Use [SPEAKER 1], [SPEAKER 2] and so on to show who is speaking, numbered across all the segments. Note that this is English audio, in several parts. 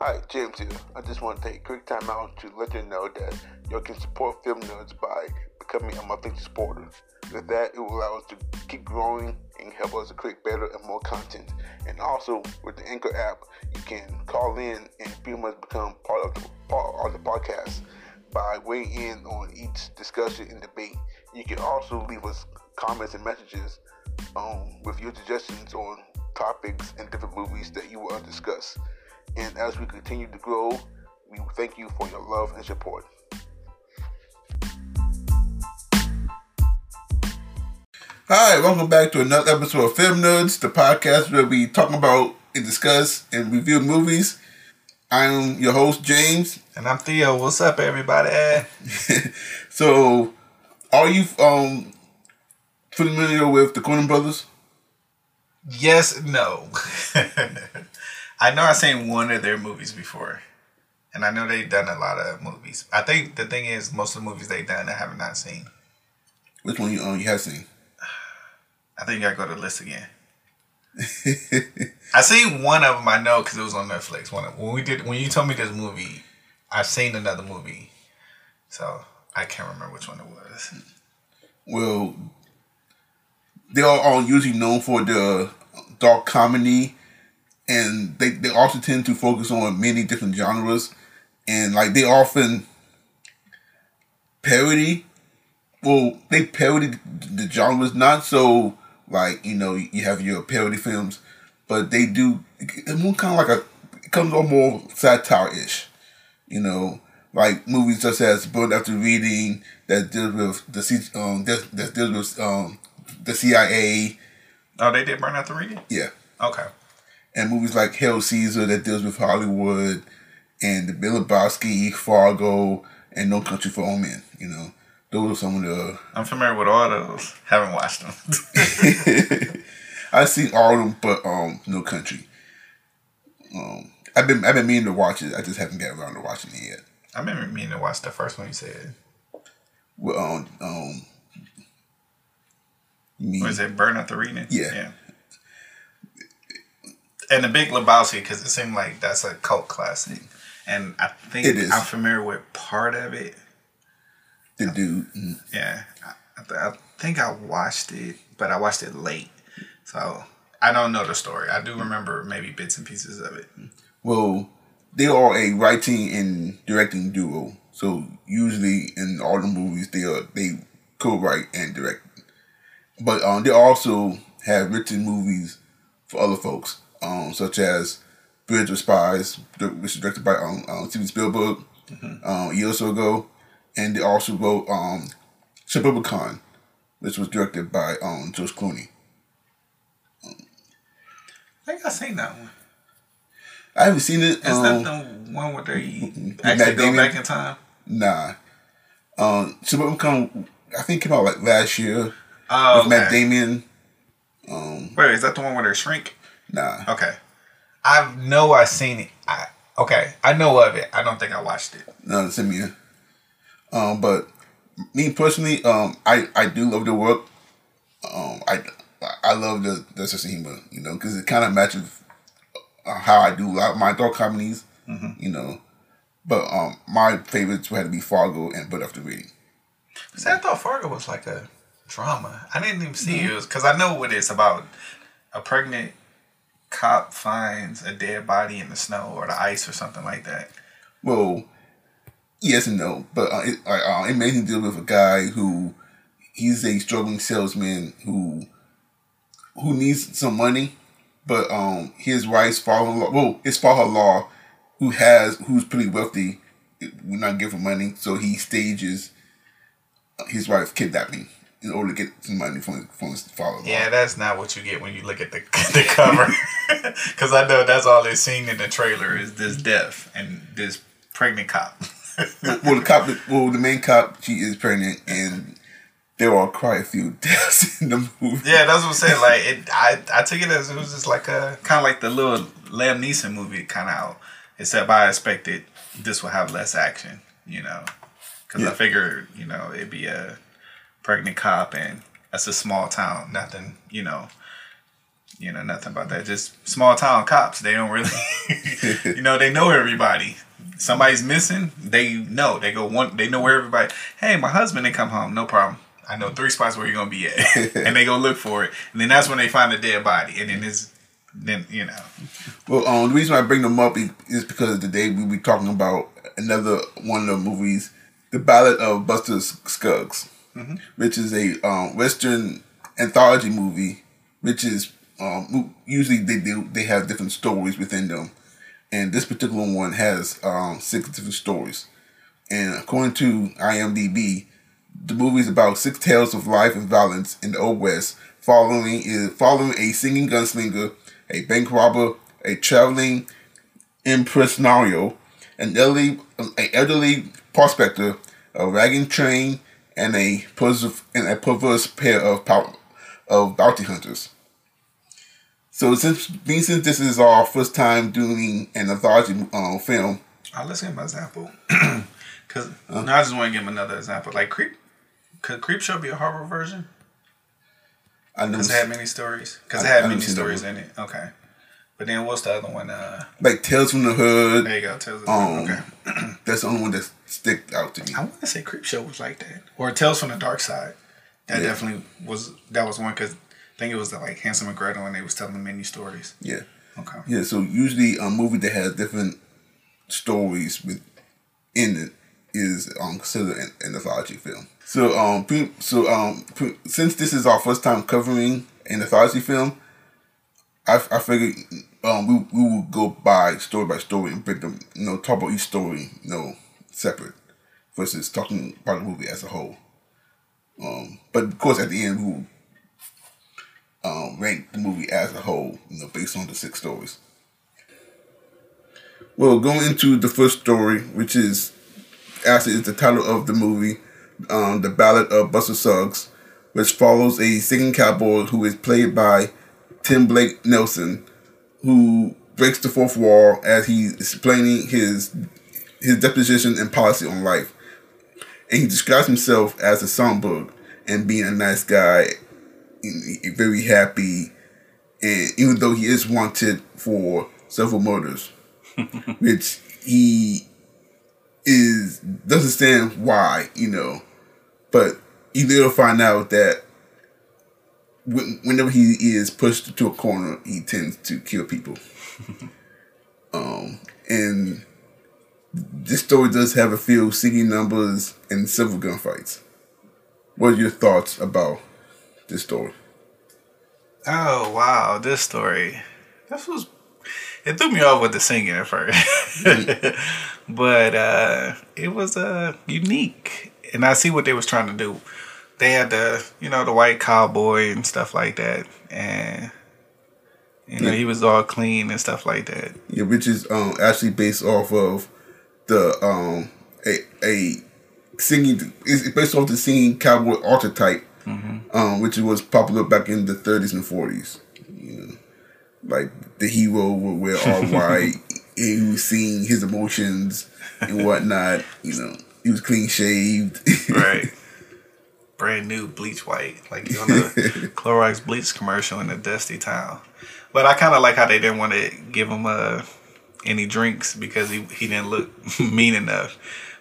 [SPEAKER 1] Hi, James here. I just want to take a quick time out to let you know that you can support Film Nerds by becoming a monthly supporter. With that, it will allow us to keep growing and help us create better and more content. And also, with the Anchor app, you can call in and pretty much become part of the part of the podcast by weighing in on each discussion and debate. You can also leave us comments and messages um, with your suggestions on topics and different movies that you want to discuss. And as we continue to grow, we thank you for your love and support. Hi, welcome back to another episode of Film Nerds, the podcast where we talk about and discuss and review movies. I'm your host, James.
[SPEAKER 2] And I'm Theo. What's up, everybody?
[SPEAKER 1] so, are you um familiar with the Coen Brothers?
[SPEAKER 2] Yes, no. I know I've seen one of their movies before. And I know they've done a lot of movies. I think the thing is, most of the movies they've done, I have not seen.
[SPEAKER 1] Which one you um, you have seen?
[SPEAKER 2] I think I go to the list again. I seen one of them. I know because it was on Netflix. One of, when we did when you told me this movie, I've seen another movie, so I can't remember which one it was.
[SPEAKER 1] Well, they are all usually known for the dark comedy, and they they also tend to focus on many different genres, and like they often parody. Well, they parody the genres, not so like you know you have your parody films, but they do it's more kind of like a it comes on more satire ish, you know, like movies such as Burned After Reading that deals with the C um that, that deals with um the CIA.
[SPEAKER 2] Oh, they did Burn After Reading.
[SPEAKER 1] Yeah.
[SPEAKER 2] Okay.
[SPEAKER 1] And movies like Hail Caesar that deals with Hollywood, and the Big Lebowski, Fargo, and No Country for Old Men. You know, those are some of the.
[SPEAKER 2] I'm familiar with all those. Haven't watched them.
[SPEAKER 1] I've seen all of them, but um, No Country. Um, I've been I've been meaning to watch it. I just haven't gotten around to watching it yet.
[SPEAKER 2] I remember meaning to watch the first one you said.
[SPEAKER 1] Well, um, um you mean,
[SPEAKER 2] Was it Burn After Reading?
[SPEAKER 1] Yeah.
[SPEAKER 2] Yeah. And the Big Lebowski, because it seemed like that's a cult classic, and I think
[SPEAKER 1] It is.
[SPEAKER 2] I'm familiar with part of it.
[SPEAKER 1] the dude. mm,
[SPEAKER 2] Yeah, I, I, th- I think I watched it, but I watched it late, so I don't know the story. I do remember maybe bits and pieces of it.
[SPEAKER 1] Well, they are a writing and directing duo. So usually in all the movies they are they co-write and direct. But um, they also have written movies for other folks, um, such as Bridge of Spies, which is directed by um, um, Steven Spielberg um, a year or so ago, and they also wrote um, Suburbicon, which was directed by um, George Clooney.
[SPEAKER 2] I think I've seen that one.
[SPEAKER 1] I haven't seen it.
[SPEAKER 2] Is
[SPEAKER 1] um,
[SPEAKER 2] that the one where they
[SPEAKER 1] Matt
[SPEAKER 2] actually go back in time?
[SPEAKER 1] Nah. Um, Suburbicon, I think came out like last year
[SPEAKER 2] Oh,
[SPEAKER 1] with Matt
[SPEAKER 2] okay.
[SPEAKER 1] Damon. Um,
[SPEAKER 2] Wait, is that the one where they shrink?
[SPEAKER 1] Nah.
[SPEAKER 2] Okay, I know I seen it. I, okay, I know of it. I don't think I watched it.
[SPEAKER 1] No, send me. a- Um, but me personally, um, I I do love the work. Um, I I love the the sense of humor, you know, because it kind of matches uh, how I do a lot of my dark comedies, you know. But um, my favorites had to be Fargo and Burn After Reading.
[SPEAKER 2] See, I thought Fargo was like a drama. I didn't even see it because I know what it's about. A pregnant cop finds a dead body in the snow or the ice or something like that.
[SPEAKER 1] Well, yes and no, but uh, it, uh, uh, it mainly deals with a guy who he's a struggling salesman who who needs some money, but um his wife's father-in-law, well, his father-in-law, who has who's pretty wealthy, will not give him money, so he stages his wife kidnapping in order to get some money from from father-in-law.
[SPEAKER 2] Yeah, that's not what you get when you look at the the cover. Because I know that's all they're seeing in the trailer is this death and this pregnant cop.
[SPEAKER 1] well, the cop, well, the main cop, she is pregnant, and there are quite a few deaths in the movie.
[SPEAKER 2] Yeah, that's what I'm saying. Like it, I I took it as it was just like a kind of like the little Liam Neeson movie kind of out. Except I expected this would have less action, you know, because
[SPEAKER 1] Yeah.
[SPEAKER 2] I figured you know it'd be a pregnant cop and that's a small town, nothing, you know, you know nothing about that. Just small town cops. They don't really, you know, they know everybody. Somebody's missing. They know. They go one. They know where everybody. Hey, my husband didn't come home. No problem. I know three spots where you're gonna be at, and they go look for it. And then that's when they find a dead body, and then it's then you know.
[SPEAKER 1] Well, um, the reason I bring them up is because today we be talking about another one of the movies, The Ballad of Buster Scruggs, mm-hmm. which is a um, Western anthology movie, which is um, usually they do they have different stories within them, and this particular one has um, six different stories. And according to IMDb, the movie is about six tales of life and violence in the Old West, following is following a singing gunslinger, a bank robber, a traveling impresario, an elderly, an elderly prospector, a wagon train, and a perverse, and a perverse pair of of bounty hunters. So since being since this is our first time doing an anthology uh, film,
[SPEAKER 2] uh, let's give an example. Cause uh, no, I just want to give him another example. Like Creep, could Creep Show be a horror version? I know. Because it had many stories. Because it had I many stories in it. Okay. But then what's the other one? Uh,
[SPEAKER 1] like Tales from the Hood.
[SPEAKER 2] There you go, Tales from
[SPEAKER 1] the um, Hood. Okay. that's the only one that stick out to me.
[SPEAKER 2] I want to say Creep Show was like that, or Tales from the Dark Side. That yeah. definitely was. That was one because I think it was the, like Hansel and Gretel, and they was telling many stories.
[SPEAKER 1] Yeah. Okay. Yeah. So usually a movie that has different stories with in it is um considered an, an anthology film. So um so um since this is our first time covering an anthology film, I I figured um we we will go by story by story and break them you know talk about each story you know separate versus talking about the movie as a whole. Um, but of course, at the end, we will um, rank the movie as a whole, you know, based on the six stories. Well, going into the first story, which is actually is the title of the movie, um, "The Ballad of Buster Scruggs," which follows a singing cowboy who is played by Tim Blake Nelson, who breaks the fourth wall as he's explaining his his deposition and policy on life and he describes himself as a songbird and being a nice guy, very happy, and even though he is wanted for several murders, which he is doesn't understand why, you know, but you later find out that whenever he is pushed to a corner, he tends to kill people. um, and this story does have a few singing numbers and several gunfights. What are your thoughts about this story?
[SPEAKER 2] Oh wow, this story. This was it threw me off with the singing at 1st but uh, it was uh, unique, and I see what they was trying to do. They had the you know the white cowboy and stuff like that, and you know yeah. he was all clean and stuff like that.
[SPEAKER 1] Yeah, which is um, actually based off of the um a a singing is based off the singing cowboy archetype, mm-hmm. um, which was popular back in the 30s and 40s. You know, like the hero would wear all white. he was seeing his emotions and whatnot. You know, he was clean shaved.
[SPEAKER 2] right. Brand new bleach white, like you on the Clorox bleach commercial in a dusty town. But I kind of like how they didn't want to give him a any drinks because he, he didn't look mean enough.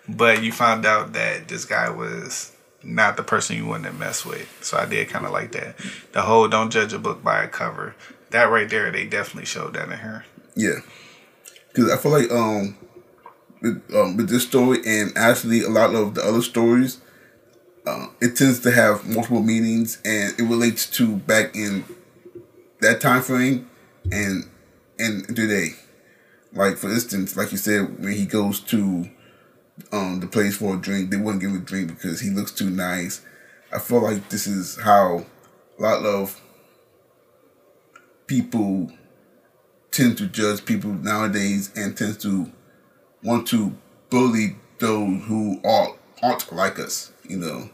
[SPEAKER 2] But you found out that this guy was not the person you wanted to mess with. So I did kind of like that. The whole don't judge a book by a cover. That right there, they definitely showed that in here.
[SPEAKER 1] Yeah, because I feel like um with um with this story and actually a lot of the other stories, uh, it tends to have multiple meanings and it relates to back in that time frame and and today. Like for instance, like you said, when he goes to um the place for a drink, they wouldn't give him a drink because he looks too nice. I feel like this is how a lot of people tend to judge people nowadays and tend to want to bully those who are aren't like us, you know.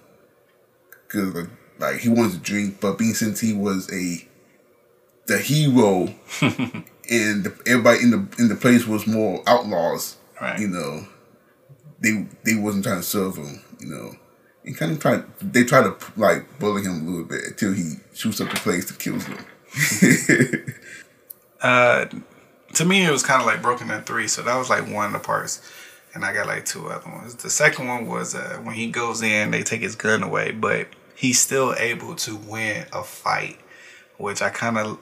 [SPEAKER 1] Cause like, like he wanted to drink, but being since he was a the hero and the, everybody in the in the place was more outlaws. Right. You know, they they wasn't trying to serve him. You know, and kind of try they try to like bully him a little bit until he shoots up the place and kills them.
[SPEAKER 2] uh, to me, it was kind of like broken in three. So that was like one of the parts, and I got like two other ones. The second one was uh, when he goes in, they take his gun away, but he's still able to win a fight, which I kind of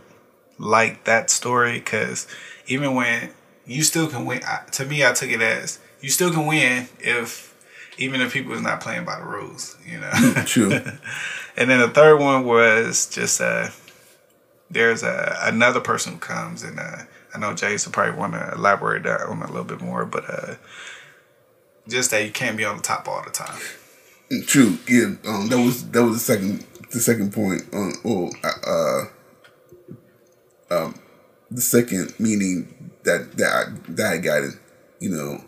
[SPEAKER 2] like that story because even when you still can win, to me, I took it as you still can win if even if people is not playing by the rules, you know.
[SPEAKER 1] True.
[SPEAKER 2] and then the third one was just uh, there's a another person who comes and uh, I know Jason probably want to elaborate that on a little bit more, but uh, just that you can't be on the top all the time.
[SPEAKER 1] True. Yeah. Um. That was that was the second the second point. Um. Well. Uh. Um. The second meaning that that I, that I got it. You know,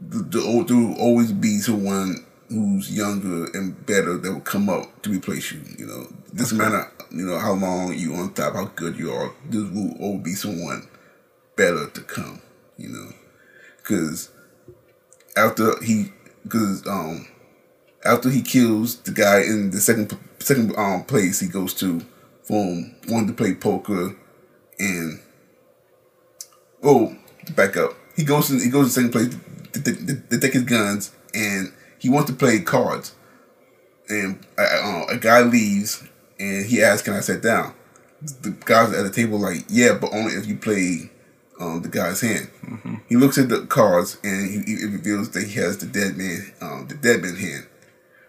[SPEAKER 1] the, the there will always be someone who's younger and better that will come up to replace you. You know, doesn't matter. You know how long you on top, how good you are. There will always be someone better to come. You know, because after he, because um, after he kills the guy in the second second um place he goes to from wanting to play poker and oh back up he goes in he goes to the second place to, to, to, to take his guns and he wants to play cards and a, uh, a guy leaves and he asks can I sit down the guys at the table like yeah but only if you play um, the guy's hand. Mm-hmm. He looks at the cards and he, he reveals that he has the dead man, um, the dead man hand,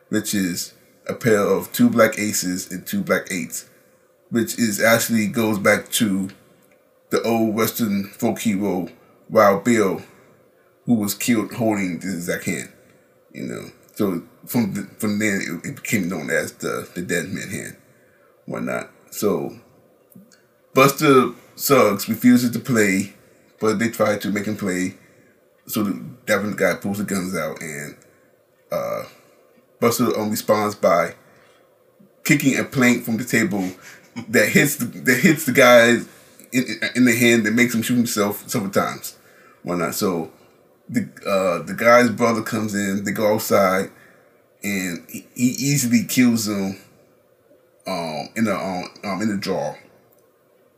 [SPEAKER 1] which is a pair of two black aces and two black eights, which is actually goes back to the old Western folk hero Wild Bill, who was killed holding the exact hand. You know, so from the, from then it, it, became known as the the dead man hand, whatnot. So Buster Scruggs refuses to play but they try to make him play. So the Devin guy pulls the guns out, and uh, Buster um, responds by kicking a plank from the table that hits the, that hits the guy in, in the hand that makes him shoot himself several times. Why not? So the uh, the guy's brother comes in. They go outside, and he, he easily kills him um, in the um, um, in the jaw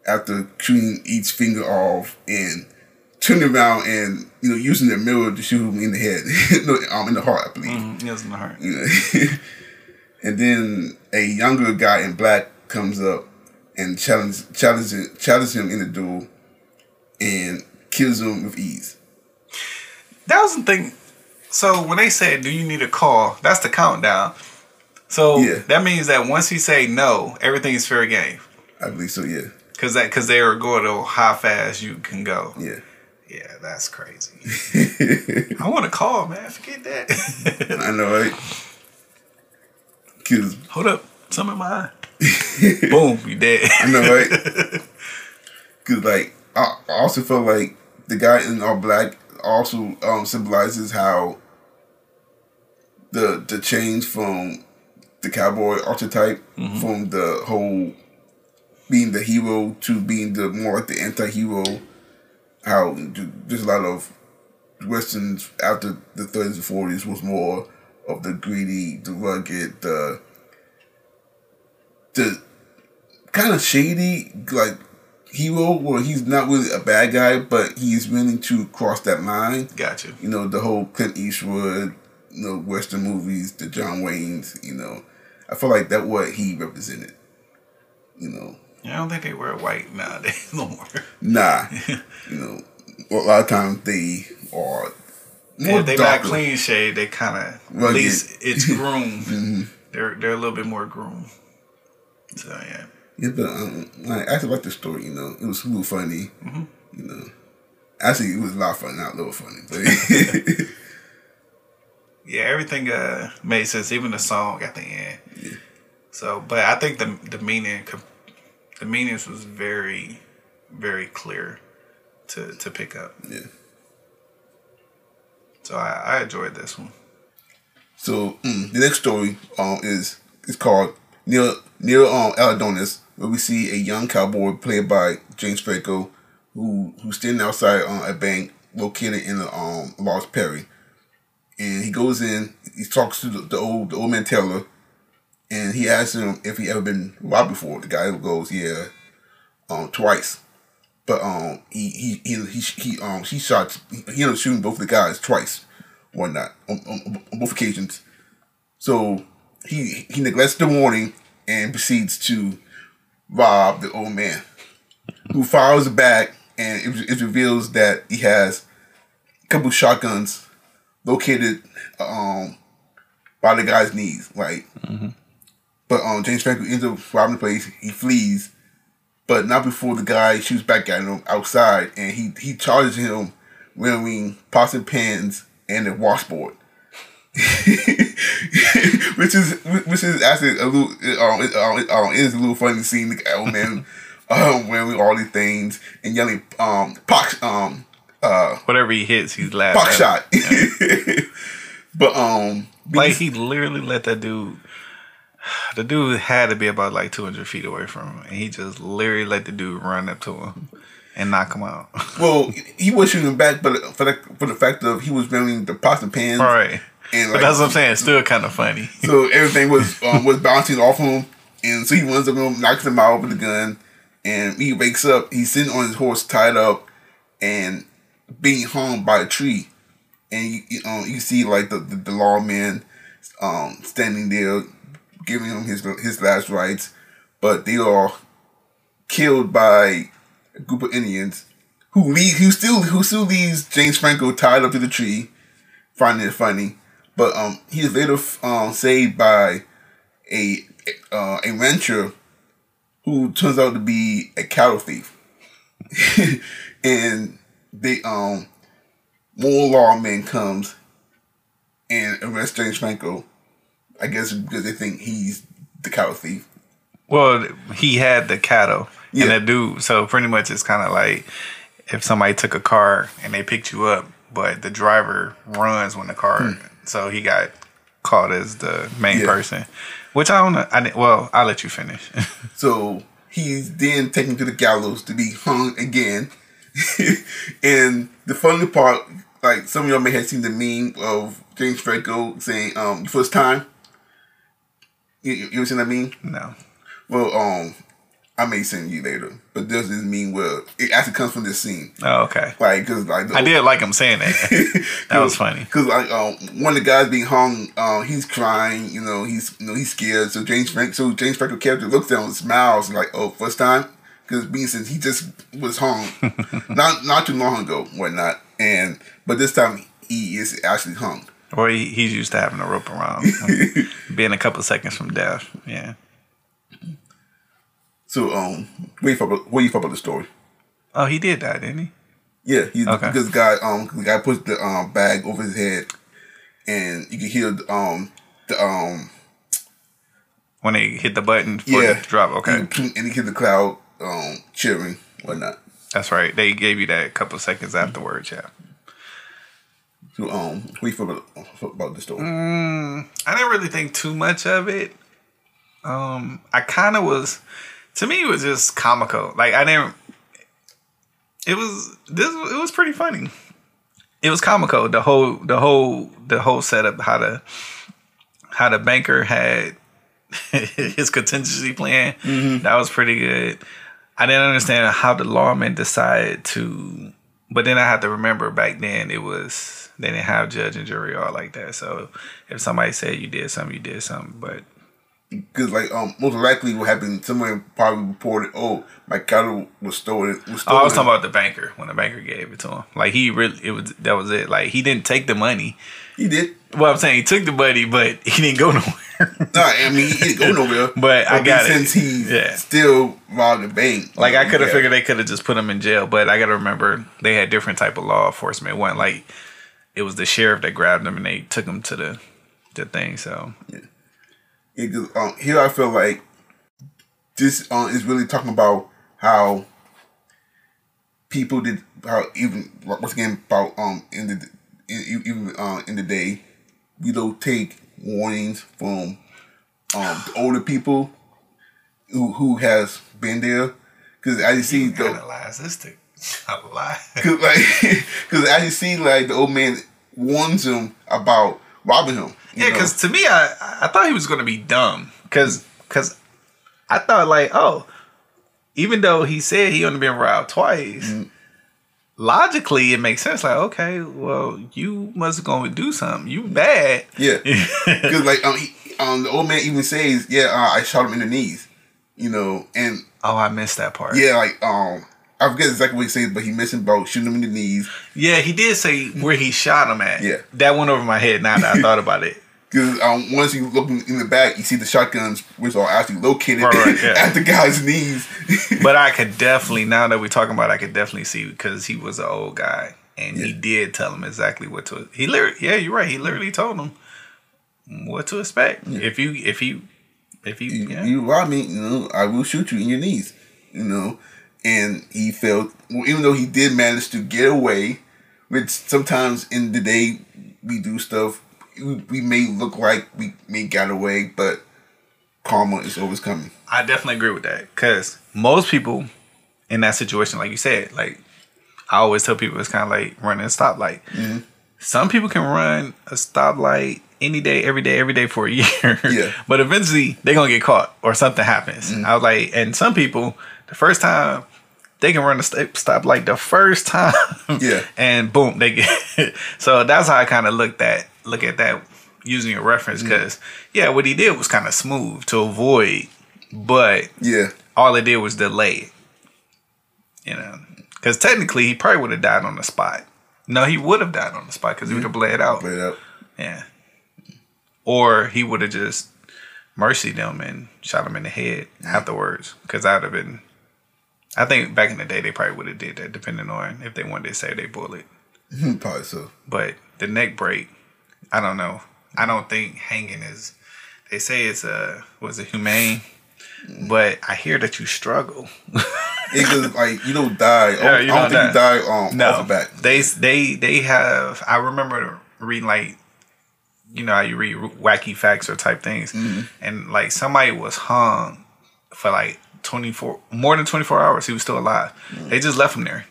[SPEAKER 1] after shooting each finger off and turning around and you know using the mirror to shoot him in the head, no, um, in the heart, I believe.
[SPEAKER 2] Mm, yes, in the heart.
[SPEAKER 1] You know? and then a younger guy in black comes up and challenges challenges challenges him in a duel and kills him with ease.
[SPEAKER 2] That was the thing. So when they said, "Do you need a call?" That's the countdown. So yeah. that means that once he say no, everything is fair game.
[SPEAKER 1] I believe so. Yeah.
[SPEAKER 2] Cause that because they are going to how fast you can go.
[SPEAKER 1] Yeah.
[SPEAKER 2] Yeah, that's crazy. I want to call, man. Forget that.
[SPEAKER 1] I know, right? Cause
[SPEAKER 2] hold up, some in my eye. Boom, you dead.
[SPEAKER 1] I know, right? Cause like I also felt like the guy in all black also um, symbolizes how the the change from the cowboy archetype mm-hmm. from the whole being the hero to being the more like the anti-hero how there's a lot of westerns after the 30s and 40s was more of the greedy the rugged the the kind of shady like hero where he's not really a bad guy but he's willing to cross that line
[SPEAKER 2] gotcha
[SPEAKER 1] you know the whole clint eastwood you know western movies the john waynes you know i feel like that what he represented you know
[SPEAKER 2] I don't think they wear white nowadays no more.
[SPEAKER 1] Nah, you know, a lot of times they are.
[SPEAKER 2] More they darker. not clean shade. They kind of at least it's groomed. mm-hmm. They're they're a little bit more groomed. So yeah.
[SPEAKER 1] Yeah, but um, I actually like the story. You know, it was a little funny. Mm-hmm. You know, actually, it was a lot of fun, not a little funny, but.
[SPEAKER 2] yeah, everything uh, made sense. Even the song at the end. Yeah. So, but I think the the meaning the meanings was very, very clear to to pick up.
[SPEAKER 1] Yeah.
[SPEAKER 2] So I, I enjoyed this one.
[SPEAKER 1] So mm, the next story um is is called near near um Algodones, where we see a young cowboy played by James Franco, who who's standing outside um, a bank located in the um Lost Perry, and he goes in. He talks to the, the old the old man Taylor, and he asks him if he ever been robbed before. The guy goes, "Yeah, um twice, but um he he he he, he um he shot he ended up shooting both the guys twice, whatnot on, on, on both occasions. So he he neglects the warning and proceeds to rob the old man, who fires back, and it, it reveals that he has a couple shotguns located um by the guy's knees, like. But um, James Franco ends up robbing the place. He flees, but not before the guy shoots back at him outside, and he he charges him wearing pots and pans and a washboard. which is which is actually a little um, it, um, it, um, it is a little funny seeing the old man um, wearing all these things and yelling um pox um uh
[SPEAKER 2] Whatever he hits, he's laughing.
[SPEAKER 1] pox shot. but um
[SPEAKER 2] Like he literally let that dude. The dude had to be about like 200 feet away from him, and he just literally let the dude run up to him and knock him out.
[SPEAKER 1] well he was shooting back, but for the for the fact of he was wearing the pots and pans
[SPEAKER 2] All right,
[SPEAKER 1] and
[SPEAKER 2] but that's what I'm saying. It's still kind of funny.
[SPEAKER 1] so everything was um, was bouncing off him, and so he runs up and knocks him out with the gun, and he wakes up. He's sitting on his horse, tied up, and being hung by a tree, and you you, um, you see like the the, the lawman um, standing there, giving him his his last rites, but they are killed by a group of Indians who leave who still who still leaves James Franco tied up to the tree, finding it funny. But um, he is later um, saved by a uh, a rancher who turns out to be a cattle thief, and they um more lawmen comes and arrest James Franco. I guess because they think he's the cattle thief.
[SPEAKER 2] Well, he had the cattle
[SPEAKER 1] Yeah.
[SPEAKER 2] and that dude. So pretty much it's kind of like if somebody took a car and they picked you up, but the driver runs when the car. So he got caught as the main.
[SPEAKER 1] Yeah.
[SPEAKER 2] person, which I don't know. I didn't, well, I'll let you finish.
[SPEAKER 1] So he's then taken to the gallows to be hung again. and the funny part, like some of y'all may have seen the meme of James Franco saying, um, first time. You, you ever seen that meme?
[SPEAKER 2] no.
[SPEAKER 1] Well, um, I may send you later, but does this mean well? it actually comes from this scene.
[SPEAKER 2] Oh, okay.
[SPEAKER 1] Like, cause like the,
[SPEAKER 2] I did like him saying that. that was funny.
[SPEAKER 1] Cause like um, one of the guys being hung, um, he's crying. You know, he's you know he's scared. So James Frank, so James Franco character looks down and smiles and like, oh, first time. Because being since he just was hung, not not too long ago, whatnot, and but this time he is actually hung.
[SPEAKER 2] Or he, he's used to having a rope around, being a couple seconds from death. Yeah.
[SPEAKER 1] So um, what do you thought about, you thought about the story?
[SPEAKER 2] Oh, he did die, didn't he?
[SPEAKER 1] Yeah, he
[SPEAKER 2] Okay.
[SPEAKER 1] because the guy um the guy puts the um bag over his head, and you can hear um the um
[SPEAKER 2] When they hit the button for
[SPEAKER 1] yeah
[SPEAKER 2] the drop. Okay.
[SPEAKER 1] and you can hear the crowd um cheering whatnot.
[SPEAKER 2] That's right. They gave you that a couple seconds afterwards. Yeah.
[SPEAKER 1] So um, what you feel about, about the story?
[SPEAKER 2] I didn't really think too much of it. Um, I kind of was. To me, it was just comical. Like I didn't. It was this. It was pretty funny. It was comical. The whole, the whole, the whole setup. How the, how the banker had his contingency plan. Mm-hmm. That was pretty good. I didn't understand how the lawman decided to. But then I had to remember back then it was they didn't have judge and jury all like that. So if somebody said you did something, you did something. But
[SPEAKER 1] Because like um, most likely what happened, someone probably reported, "Oh, my cattle was stolen." Was
[SPEAKER 2] oh. I was talking about the banker when the banker gave it to him. Like he really, it was that was it. Like he didn't take the money.
[SPEAKER 1] he did.
[SPEAKER 2] Well, I'm saying he took the money, but he didn't go nowhere.
[SPEAKER 1] No, I mean he didn't go nowhere.
[SPEAKER 2] But I got it.
[SPEAKER 1] since he
[SPEAKER 2] Yeah.
[SPEAKER 1] still robbed the bank.
[SPEAKER 2] Like I could have figured they could have just put him in jail, but I got to remember they had different type of law enforcement. It wasn't like it was the sheriff that grabbed him and they took him to the the thing. So
[SPEAKER 1] Yeah, 'cause, um, here I feel like this um, is really talking about how people did how even once again about um in the in, even uh, in the day we don't take warnings from um the older people who who has been there because you see the
[SPEAKER 2] analyze this to a lie.
[SPEAKER 1] Cause like, cause as you see, like the old man warns him about robbing him.
[SPEAKER 2] Yeah, because to me, I I thought he was gonna be dumb. Cause cause I thought like, oh, even though he said he only been robbed twice,
[SPEAKER 1] Mm-hmm.
[SPEAKER 2] logically it makes sense. Like, okay, well, you must going to do something. You bad.
[SPEAKER 1] Yeah, because like um, he, um, the old man even says, "Yeah, uh, I shot him in the knees," you know, and
[SPEAKER 2] Oh, I missed that part.
[SPEAKER 1] yeah, like um, I forget exactly what he said, but he mentioned both shooting him in the knees
[SPEAKER 2] Yeah, he did say where he shot him at.
[SPEAKER 1] Yeah.
[SPEAKER 2] That went over my head now that I thought about it.
[SPEAKER 1] Because um, once you look in the back, you see the shotguns, which are actually located
[SPEAKER 2] Right, right, yeah.
[SPEAKER 1] at the guy's knees.
[SPEAKER 2] But I could definitely, now that we're talking about it, I could definitely see because he was an old guy and he did tell him exactly what to. He literally, yeah, you're right. He literally told him what to expect. If you, if you, if you,
[SPEAKER 1] you,
[SPEAKER 2] yeah.
[SPEAKER 1] you rob me, you know, I will shoot you in your knees, you know. And he felt, well, even though he did manage to get away, which sometimes in the day we do stuff, we, may look like we may got away, but karma is always coming.
[SPEAKER 2] I definitely agree with that because most people in that situation, like you said, like I always tell people, it's kind of like running a stoplight. Mm-hmm. Some people can run a stoplight any day, every day, every day for a year.
[SPEAKER 1] Yeah.
[SPEAKER 2] but eventually they're gonna get caught or something happens. Mm-hmm. I was like, and some people, the first time they can run a st- stoplight the first time.
[SPEAKER 1] Yeah.
[SPEAKER 2] and boom, they get. so that's how I kind of looked at look at that using a reference because yeah, what he did was kind of smooth to avoid, but
[SPEAKER 1] Yeah,
[SPEAKER 2] all it did was delay. You know, because technically he probably would have died on the spot. No, he would have died on the spot because he would have bled out.
[SPEAKER 1] but uh,
[SPEAKER 2] Yeah. Or he would have just mercied them and shot him in the head afterwards. Because I'd have been. I think back in the day they probably would have did that, depending on if they wanted to say they bullet.
[SPEAKER 1] probably so.
[SPEAKER 2] But the neck break, I don't know. I don't think hanging is. They say it's a was it humane, but I hear that you struggle.
[SPEAKER 1] Could like you don't die.
[SPEAKER 2] Yeah,
[SPEAKER 1] I
[SPEAKER 2] you
[SPEAKER 1] don't
[SPEAKER 2] don't
[SPEAKER 1] think you die um,
[SPEAKER 2] No,
[SPEAKER 1] off the back.
[SPEAKER 2] they they they have. I remember reading like, you know, how you read wacky facts or type things,
[SPEAKER 1] Mm-hmm.
[SPEAKER 2] and like somebody was hung for like twenty four more than twenty four hours. He was still alive.
[SPEAKER 1] Mm.
[SPEAKER 2] They just left him there,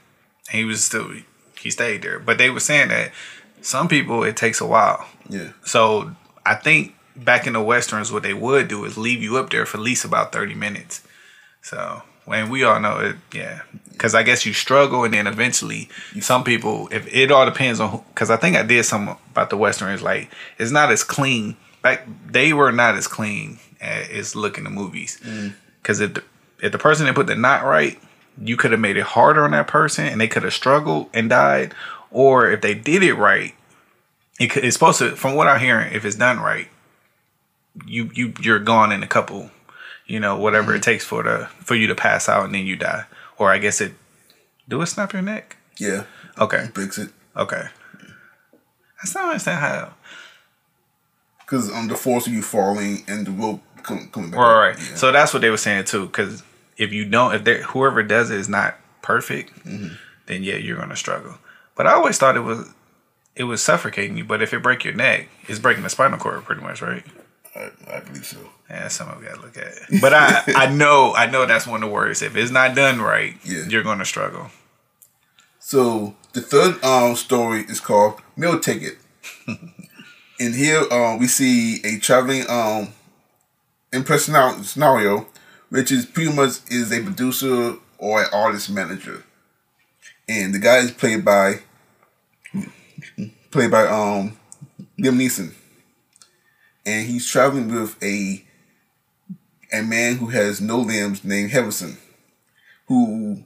[SPEAKER 2] and he was still he stayed there. But they were saying that some people it takes a while.
[SPEAKER 1] Yeah,
[SPEAKER 2] So I think back in the westerns, what they would do is leave you up there for at least about thirty minutes. So when we all know it, yeah, because I guess you struggle, and then eventually, some people, if it all depends on, because I think I did some about the westerns, like it's not as clean. Back they were not as clean as looking the movies, mm. because if the, if the person didn't put the knot right, you could have made it harder on that person, and they could have struggled and died. Or if they did it right, it it's supposed to. From what I'm hearing, if it's done right, you you you're gone in a couple, you know, whatever it takes for the for you to pass out and then you die. Or I guess it do it snap your neck.
[SPEAKER 1] yeah.
[SPEAKER 2] Okay,
[SPEAKER 1] Breaks it
[SPEAKER 2] okay. I still don't understand how.
[SPEAKER 1] because um the force of you falling and the rope come, coming back.
[SPEAKER 2] Right, right.
[SPEAKER 1] Yeah.
[SPEAKER 2] So that's what they were saying too. Because if you don't, if whoever does it is not perfect, then yeah, you're gonna struggle. But I always thought it was it was suffocating you. But if it break your neck, it's breaking the spinal cord, pretty much, right?
[SPEAKER 1] I, I believe so.
[SPEAKER 2] Yeah, some of we gotta look at it. But I, I know, I know that's one of the words. If it's not done right,
[SPEAKER 1] Yeah.
[SPEAKER 2] you're gonna struggle.
[SPEAKER 1] So the third um story is called Meal Ticket. and here um we see a traveling um impression scenario, which is pretty much is a producer or an artist manager. And the guy is played by played by um Liam Neeson. And he's traveling with a a man who has no limbs named Harrison, who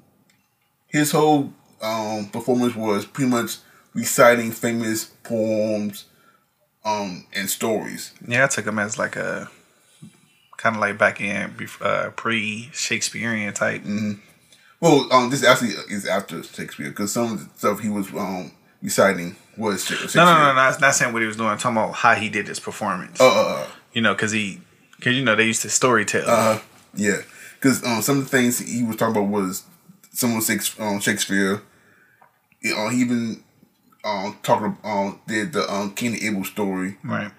[SPEAKER 1] his whole um, performance was pretty much reciting famous poems um, and stories.
[SPEAKER 2] Yeah, I took him as like a kind of like back in uh, pre Shakespearean type.
[SPEAKER 1] Well, um, this actually is after Shakespeare because some of the stuff he was um, reciting was Sha- Shakespeare.
[SPEAKER 2] No, no, no, not not saying what he was doing. I'm talking about how he did his performance.
[SPEAKER 1] Uh, uh,
[SPEAKER 2] You know, because he, because you know they used to story tell.
[SPEAKER 1] uh, yeah, because um, some of the things he was talking about was some of Shakes- um, Shakespeare. You know, he even um, talked um, did the um, King Abel story
[SPEAKER 2] right.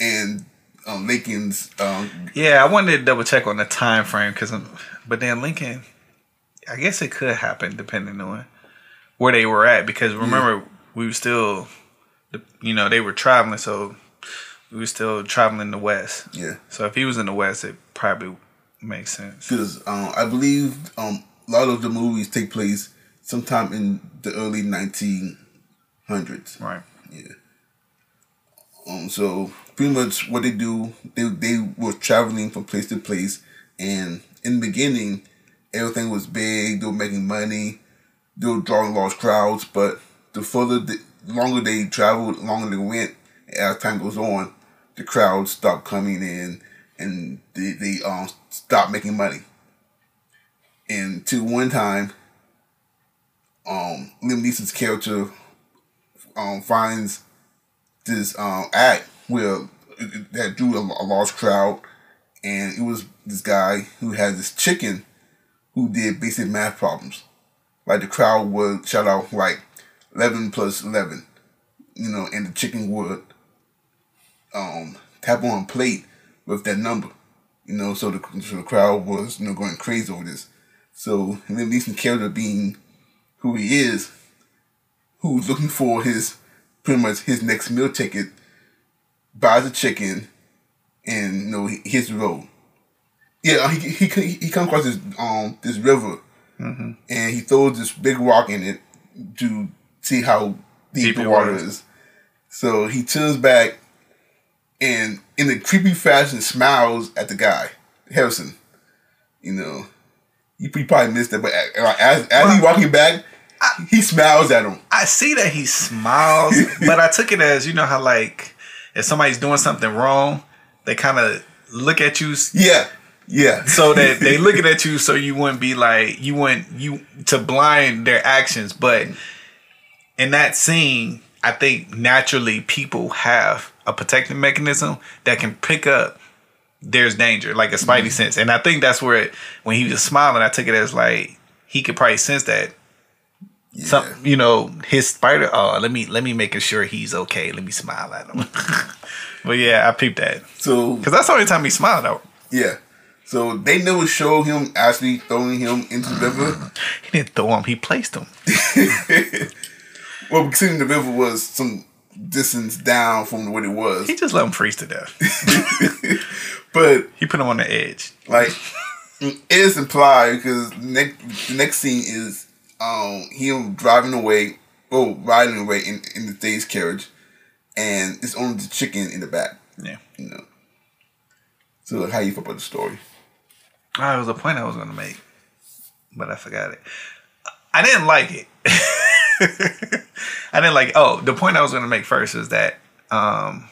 [SPEAKER 1] and um, Lincoln's um,
[SPEAKER 2] Yeah, I wanted to double check on the time frame because, but then Lincoln, I guess it could happen depending on where they were at. Because remember, we were still, you know, they were traveling, so we were still traveling the west.
[SPEAKER 1] yeah.
[SPEAKER 2] So if he was in the west, it probably Makes sense.
[SPEAKER 1] because um, I believe um, a lot of the movies take place sometime in the early 1900s.
[SPEAKER 2] Right.
[SPEAKER 1] Yeah. Um. So pretty much what they do, they they were traveling from place to place, and in the beginning, everything was big. They were making money. They were drawing large crowds. But the further, the longer they traveled, longer they went. As time goes on, the crowds stopped coming in, and they they um stopped making money. And to one time, um, Liam Neeson's character um finds this um act where that drew a, a large crowd, and it was this guy who had this chicken who did basic math problems. Like the crowd would shout out like eleven plus eleven, you know, and the chicken would um tap on plate with that number, you know, so the so the crowd was you know going crazy over this. So Liam Neeson character being who he is, who's looking for his pretty much his next meal ticket, buys a chicken, and you know the road. Yeah, he he he, he comes across this um this river, and he throws this big rock in it to see how deep,
[SPEAKER 2] Deep
[SPEAKER 1] the water is. So he turns back, and in a creepy fashion smiles at the guy Harrison. You know, you, probably missed that, but as as, he's walking back, he smiles at him.
[SPEAKER 2] I see that he smiles, but I took it as you know how like if somebody's doing something wrong, they kind of look at you
[SPEAKER 1] Yeah, yeah.
[SPEAKER 2] so that they looking at you so you wouldn't be like you wouldn't you to blind their actions. But in that scene, I think naturally people have a protective mechanism that can pick up there's danger, like a spidey mm-hmm. sense. And I think that's where it, when he was smiling, I took it as like he could probably sense that.
[SPEAKER 1] Yeah.
[SPEAKER 2] some you know his spider oh let me let me make sure he's okay. Let me smile at him. But yeah i peeped that.
[SPEAKER 1] So
[SPEAKER 2] because that's the only time he smiled out
[SPEAKER 1] yeah, so they never show him actually throwing him into the river.
[SPEAKER 2] he didn't throw him. He placed him
[SPEAKER 1] Well, considering the river was some distance down from what it was,
[SPEAKER 2] he just let him freeze to death
[SPEAKER 1] but
[SPEAKER 2] he put him on the edge
[SPEAKER 1] like it is implied because next the next scene is um him driving away, oh riding away in in the stage carriage, and it's only the chicken in the back.
[SPEAKER 2] yeah
[SPEAKER 1] You know. So how you feel about the story?
[SPEAKER 2] oh, it was a point i was gonna make but i forgot it i didn't like it i didn't like oh the point i was gonna make first is that um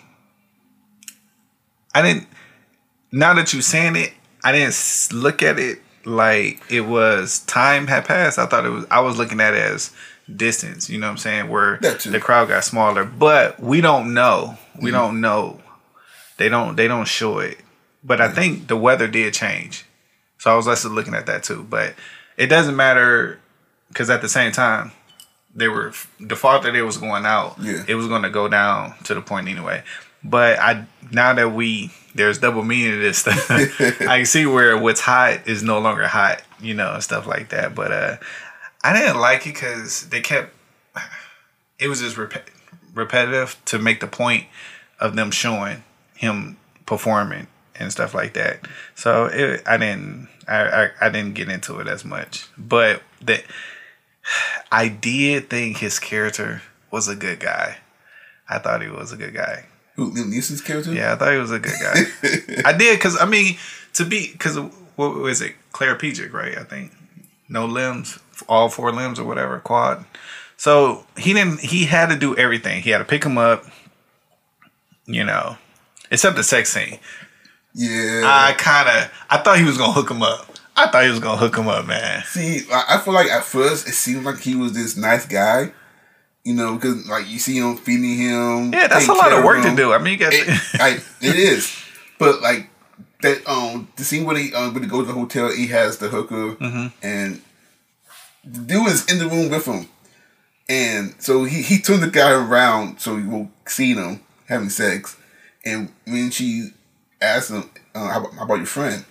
[SPEAKER 2] i didn't now that you saying it, I didn't look at it like it was time had passed. I thought it was I was looking at it as distance, you know what I'm saying, where the crowd got smaller. But we don't know. We don't know. They don't they don't show it. But I think the weather did change. So I was also looking at that too. But it doesn't matter because at the same time, they were the farther they was going out,
[SPEAKER 1] Yeah.
[SPEAKER 2] it was going to go down to the point anyway. But I now that we there's double meaning to this stuff, I can see where what's hot is no longer hot, you know, and stuff like that. But uh I didn't like it because they kept it was just rep- repetitive to make the point of them showing him performing and stuff like that. So it, I didn't I, I I didn't get into it as much, but the I did think his character was a good guy. I thought he was a good guy.
[SPEAKER 1] Who Liam Neeson's character?
[SPEAKER 2] Yeah, I thought he was a good guy. I did because I mean to be because what was it? Claire right? I think no limbs, all four limbs or whatever, quad. So he didn't. He had to do everything. He had to pick him up. You know, except the sex scene.
[SPEAKER 1] Yeah.
[SPEAKER 2] I kind of I thought he was gonna hook him up. I thought he was gonna hook him up, man.
[SPEAKER 1] See, I I feel like at first it seemed like he was this nice guy, you know, because like you see him feeding him.
[SPEAKER 2] Yeah, that's a lot of work to do. I mean, you got
[SPEAKER 1] It, I, it is, but like that um the scene when he um when he goes to the hotel, he has the hooker,
[SPEAKER 2] Mm-hmm.
[SPEAKER 1] and the dude is in the room with him, and so he he turned the guy around so he will see them having sex, and when she asks him, uh, how, about, "How about your friend?"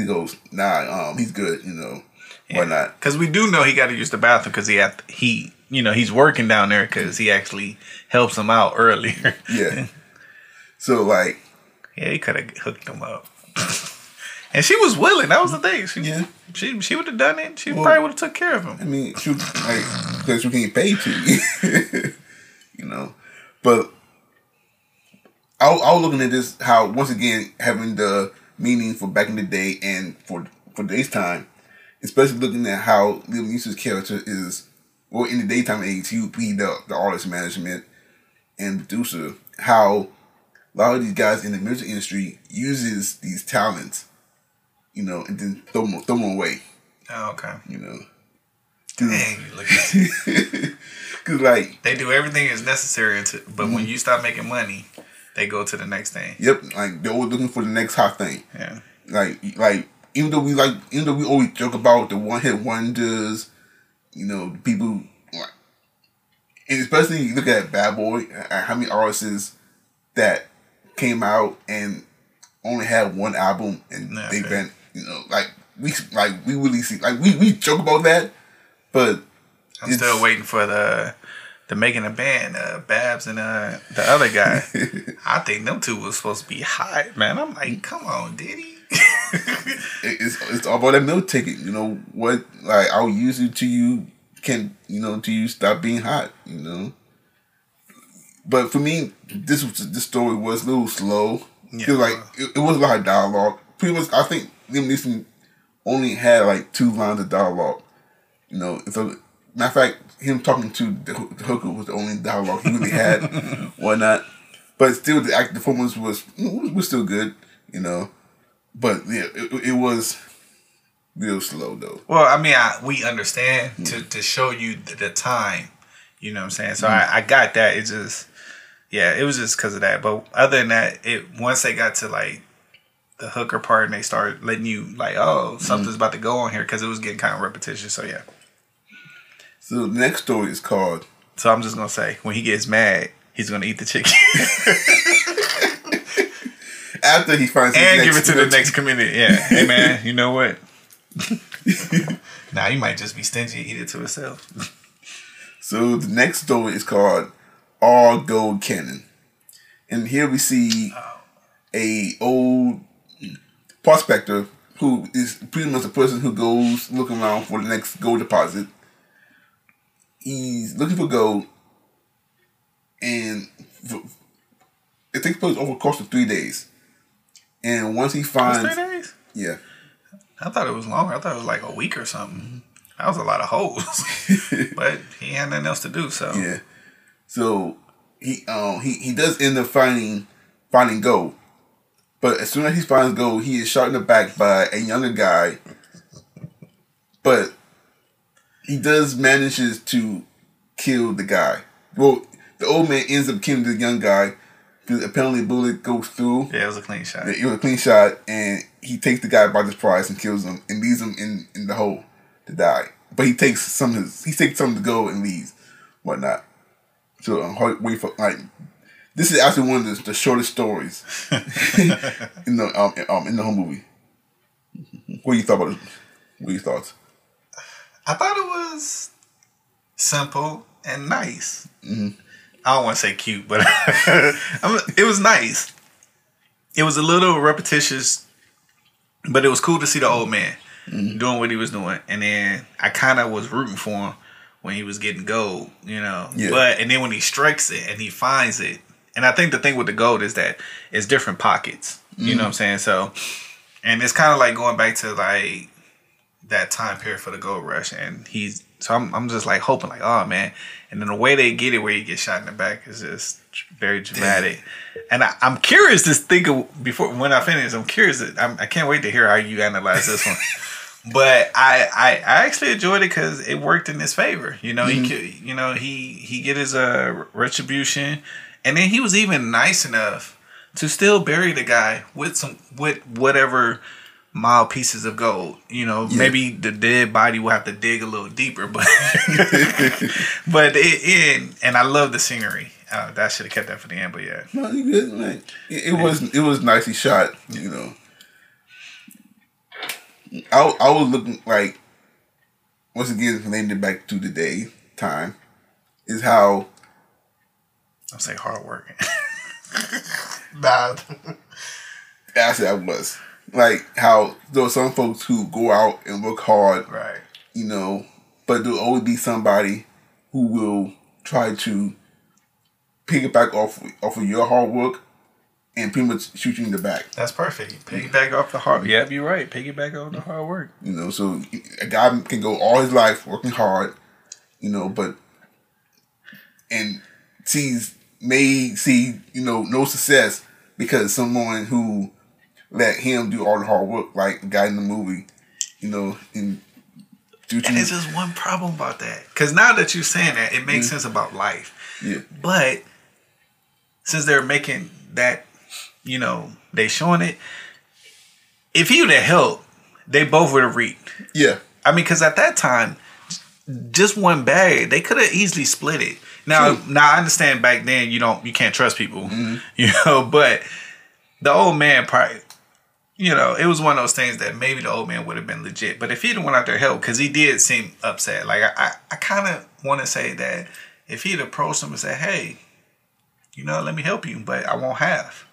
[SPEAKER 1] He goes, "Nah, um, he's good, you know, why not?"
[SPEAKER 2] Because we do know he got to use the bathroom because he had he you know he's working down there because he actually helps him out earlier.
[SPEAKER 1] Yeah. So like,
[SPEAKER 2] yeah, he could have hooked him up. And she was willing. That was the thing. She,
[SPEAKER 1] Yeah.
[SPEAKER 2] she, she would have done it. She
[SPEAKER 1] Well-
[SPEAKER 2] probably would have took care of him.
[SPEAKER 1] I mean, she like because she getting paid to, you know. But I, I was looking at this how once again having the meaning for back in the day and for for today's time, especially looking at how Liam Neeson's character is. Well, in the daytime age, he would be the the artist management and producer. How a lot of these guys in the music industry uses these talents, you know, and then throw them, throw them away,
[SPEAKER 2] Oh, okay.
[SPEAKER 1] you know.
[SPEAKER 2] Dang, look at
[SPEAKER 1] Cause like,
[SPEAKER 2] They do everything is necessary, until, but
[SPEAKER 1] Mm-hmm.
[SPEAKER 2] when you start making money, they go to the next thing.
[SPEAKER 1] yep, like they're always looking for the next hot thing.
[SPEAKER 2] Yeah.
[SPEAKER 1] Like, like even though we like, even though we always joke about the one hit wonders, you know, people, like, and especially you look at Bad Boy, uh, how many artists that came out and only had one album and
[SPEAKER 2] Yeah,
[SPEAKER 1] they've been, you know, like we like we really see like we we joke about that, but
[SPEAKER 2] I'm still waiting for the the making a band, uh, Babs and uh, the other guy. I think them two was supposed to be hot, man. I'm like, come on, Diddy.
[SPEAKER 1] it- it's it's all about that meal ticket. You know what? Like I'll use it to you can you know to you stop being hot. You know. But for me, this was this story was a little slow.
[SPEAKER 2] Yeah.
[SPEAKER 1] Feel like it, it was a lot of dialogue. Pretty much, I think Liam Neeson only had like two lines of dialogue. You know, so matter of fact, him talking to the, the hooker was the only dialogue he really had, whatnot. But still, the act performance was was, still good. You know, but yeah, it, it was real slow though.
[SPEAKER 2] Well, I mean, I, we understand to, to show you the, the time. You know what I'm saying? So
[SPEAKER 1] Mm-hmm.
[SPEAKER 2] I, I got that. It just, yeah, it was just because of that. But other than that, it once they got to like the hooker part and they started letting you like, oh, something's
[SPEAKER 1] Mm-hmm.
[SPEAKER 2] about to go on here because it was getting kind of repetitious. So yeah.
[SPEAKER 1] So the next story is called
[SPEAKER 2] So I'm just gonna say when he gets mad, he's gonna eat the chicken
[SPEAKER 1] after he finds
[SPEAKER 2] and give it to the next community. Yeah, hey man, you know what? now you might just be stingy and eat it to himself.
[SPEAKER 1] So the next story is called All Gold Canyon. And here we see a old prospector who is pretty much the person who goes looking around for the next gold deposit. He's looking for gold and it takes place over the course of three days. And once he finds
[SPEAKER 2] three days?
[SPEAKER 1] yeah.
[SPEAKER 2] I thought it was longer. I thought it was like a week or something. That was a lot of holes. but he had nothing else to do, so
[SPEAKER 1] Yeah. So he um he, he does end up finding finding gold. But as soon as he finds gold, he is shot in the back by a younger guy. But he does manages to kill the guy. Well, the old man ends up killing the young guy because apparently a bullet goes through.
[SPEAKER 2] yeah, it was a clean shot.
[SPEAKER 1] It was a clean shot, and he takes the guy by the surprise and kills him and leaves him in, in the hole to die. But he takes some of his, he takes some to go and leaves, whatnot. So um, hard- wait for like this is actually one of the, the shortest stories in the um, in- um in the whole movie. What do you thought about it? What are your thoughts?
[SPEAKER 2] I thought it was simple and nice. Mm. I don't want to say cute, but it was nice. It was a little repetitious, but it was cool to see the old man mm. doing what he was doing. And then I kind of was rooting for him when he was getting gold, you know.
[SPEAKER 1] Yeah.
[SPEAKER 2] But and then when he strikes it and he finds it, and I think the thing with the gold is that it's different pockets. You know mm. what I'm saying? So, and it's kind of like going back to like that time period for the gold rush, and he's so I'm, I'm just like hoping like oh man, and then the way they get it where you get shot in the back is just very dramatic, and I, I'm curious to think of before when I finish. I'm curious. To, I'm, I can't wait to hear how you analyze this one. But I, I, I actually enjoyed it because it worked in his favor. You know, he could, you know he he get his uh retribution, and then he was even nice enough to still bury the guy with some with whatever mild pieces of gold. You know, maybe the dead body will have to dig a little deeper, but but it, it and I love the scenery. Uh, that should have kept that for the end, but yeah.
[SPEAKER 1] No, you good, man. It, it was it was nicely shot, you know. I I was looking like once again relating it back to the day time is how
[SPEAKER 2] I'm saying hard working. nah.
[SPEAKER 1] actually I was like how there are some folks who go out and work hard,
[SPEAKER 2] Right.
[SPEAKER 1] you know, but there'll always be somebody who will try to piggyback off off of your hard work and pretty much shoot you in the back.
[SPEAKER 2] That's perfect. Piggyback off the hard. Yeah, you're right. Piggyback off the hard work.
[SPEAKER 1] You know, so a guy can go all his life working hard, you know, but and sees may see you know no success because someone who let him do all the hard work, like the guy in the movie, you know, and
[SPEAKER 2] And there's just one problem about that. Because now that you're saying that, it makes mm-hmm. sense about life.
[SPEAKER 1] yeah,
[SPEAKER 2] But since they're making that, you know, they showing it. If he would have helped, they both would have reaped.
[SPEAKER 1] yeah,
[SPEAKER 2] I mean, because at that time, just one bag, they could have easily split it. Now,
[SPEAKER 1] True.
[SPEAKER 2] now I understand back then you don't, you can't trust people, mm-hmm. you know. But the old man probably, you know, it was one of those things that maybe the old man would have been legit. But if he'd went out there help, because he did seem upset. Like I, I, I kind of want to say that if he'd approached him and said, "Hey, you know, let me help you, but I won't have,"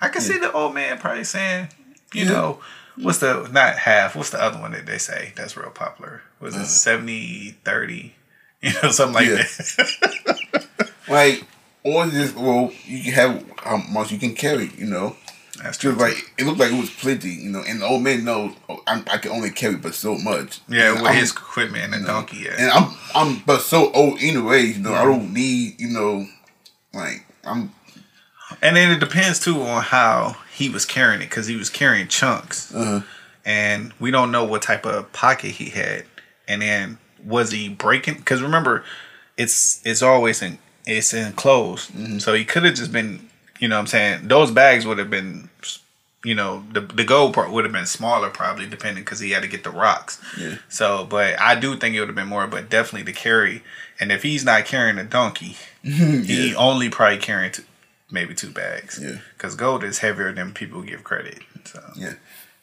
[SPEAKER 2] I can see the old man probably saying, you
[SPEAKER 1] Yeah.
[SPEAKER 2] know. What's the not half? What's the other one that they say that's real popular? Was it uh. 70, 30? You know, something like
[SPEAKER 1] Yeah.
[SPEAKER 2] that.
[SPEAKER 1] like or just well, you can have how much you can carry, you know.
[SPEAKER 2] That's true.
[SPEAKER 1] Like it looked like it was plenty, you know, and the old man knows oh, I'm, I can only carry but so much.
[SPEAKER 2] yeah,
[SPEAKER 1] And
[SPEAKER 2] with
[SPEAKER 1] I'm-
[SPEAKER 2] his equipment and the donkey. Yeah.
[SPEAKER 1] And I'm I'm but so old anyway, you know, I don't need, you know, like I'm
[SPEAKER 2] And then it depends too on how he was carrying it because he was carrying chunks,
[SPEAKER 1] uh
[SPEAKER 2] and we don't know what type of pocket he had. And then was he breaking? Because remember, it's it's always in it's enclosed, so he could have just been. You know, what I'm saying those bags would have been. You know, the the gold part would have been smaller probably, depending because he had to get the rocks.
[SPEAKER 1] Yeah.
[SPEAKER 2] So, but I do think it would have been more, but definitely to carry. And if he's not carrying a donkey, he only probably carrying two, maybe two bags.
[SPEAKER 1] Yeah.
[SPEAKER 2] Because gold is heavier than people give credit. So
[SPEAKER 1] yeah.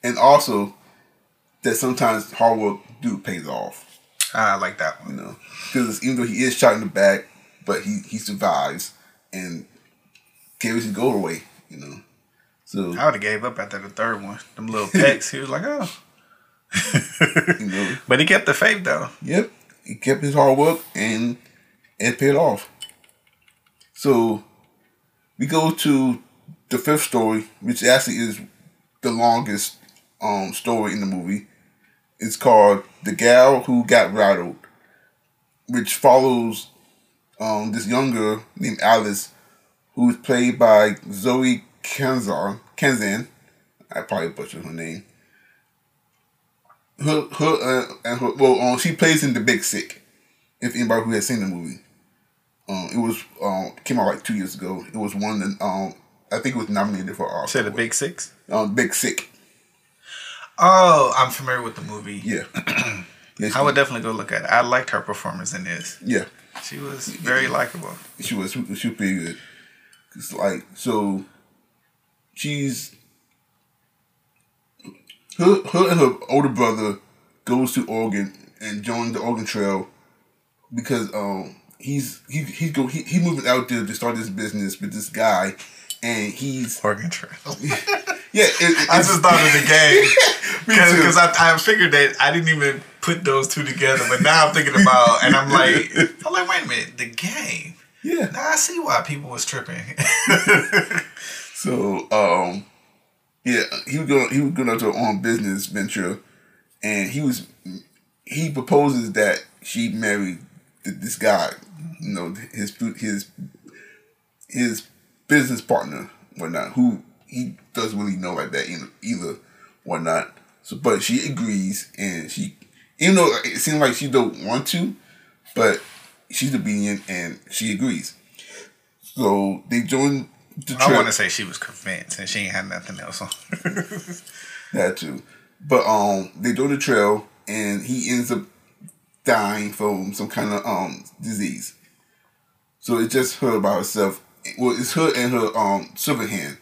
[SPEAKER 1] And also that sometimes hard work do pays off.
[SPEAKER 2] I like that
[SPEAKER 1] you know, because even though he is shot in the back, but he he survives and carries his goal away, you know. So
[SPEAKER 2] I would have gave up after the third one. Them little pecks. he was like, oh.
[SPEAKER 1] you know,
[SPEAKER 2] But he kept the faith though.
[SPEAKER 1] yep, he kept his hard work and it paid off. So we go to the fifth story, which actually is the longest um story in the movie. It's called "The Gal Who Got Rattled," which follows um this young girl named Alice, who's played by Zoe Kenzan. Kenzan, I probably butchered her name. Her, her, uh, and her, well, um, she plays in The Big Sick. If anybody who has seen the movie, um, it was um came out like two years ago. It was one that um I think it was nominated for Oscar.
[SPEAKER 2] Say the big six.
[SPEAKER 1] um Big Sick.
[SPEAKER 2] Oh, I'm familiar with the movie.
[SPEAKER 1] Yeah. she,
[SPEAKER 2] I would definitely go look at it. I liked her performance in this.
[SPEAKER 1] yeah.
[SPEAKER 2] She was very likable.
[SPEAKER 1] she was she was pretty good. It's like so, she's her her and her older brother goes to Oregon and joins the Oregon Trail because um he's he he go he, he moving out there to start this business with this guy and he's
[SPEAKER 2] Oregon Trail.
[SPEAKER 1] yeah it, it-
[SPEAKER 2] I just thought of the game because I, I figured that I didn't even put those two together, but now I'm thinking about and I'm like, I'm like, wait a minute, the game.
[SPEAKER 1] Yeah
[SPEAKER 2] Now I see why people was tripping.
[SPEAKER 1] So, um, yeah, he was going. He was going to her own business venture, and he was he proposes that she marry th- this guy. You know, his his his business partner, whatnot, who he doesn't really know like that either, either whatnot. So, but she agrees, and she, even though it seems like she don't want to, but she's obedient and she agrees. So they join the
[SPEAKER 2] I want to say she was convinced and she ain't had nothing else on.
[SPEAKER 1] That too. But um they do the trail and he ends up dying from some kind of um disease. So it's just her by herself. Well, it's her and her um servant hand.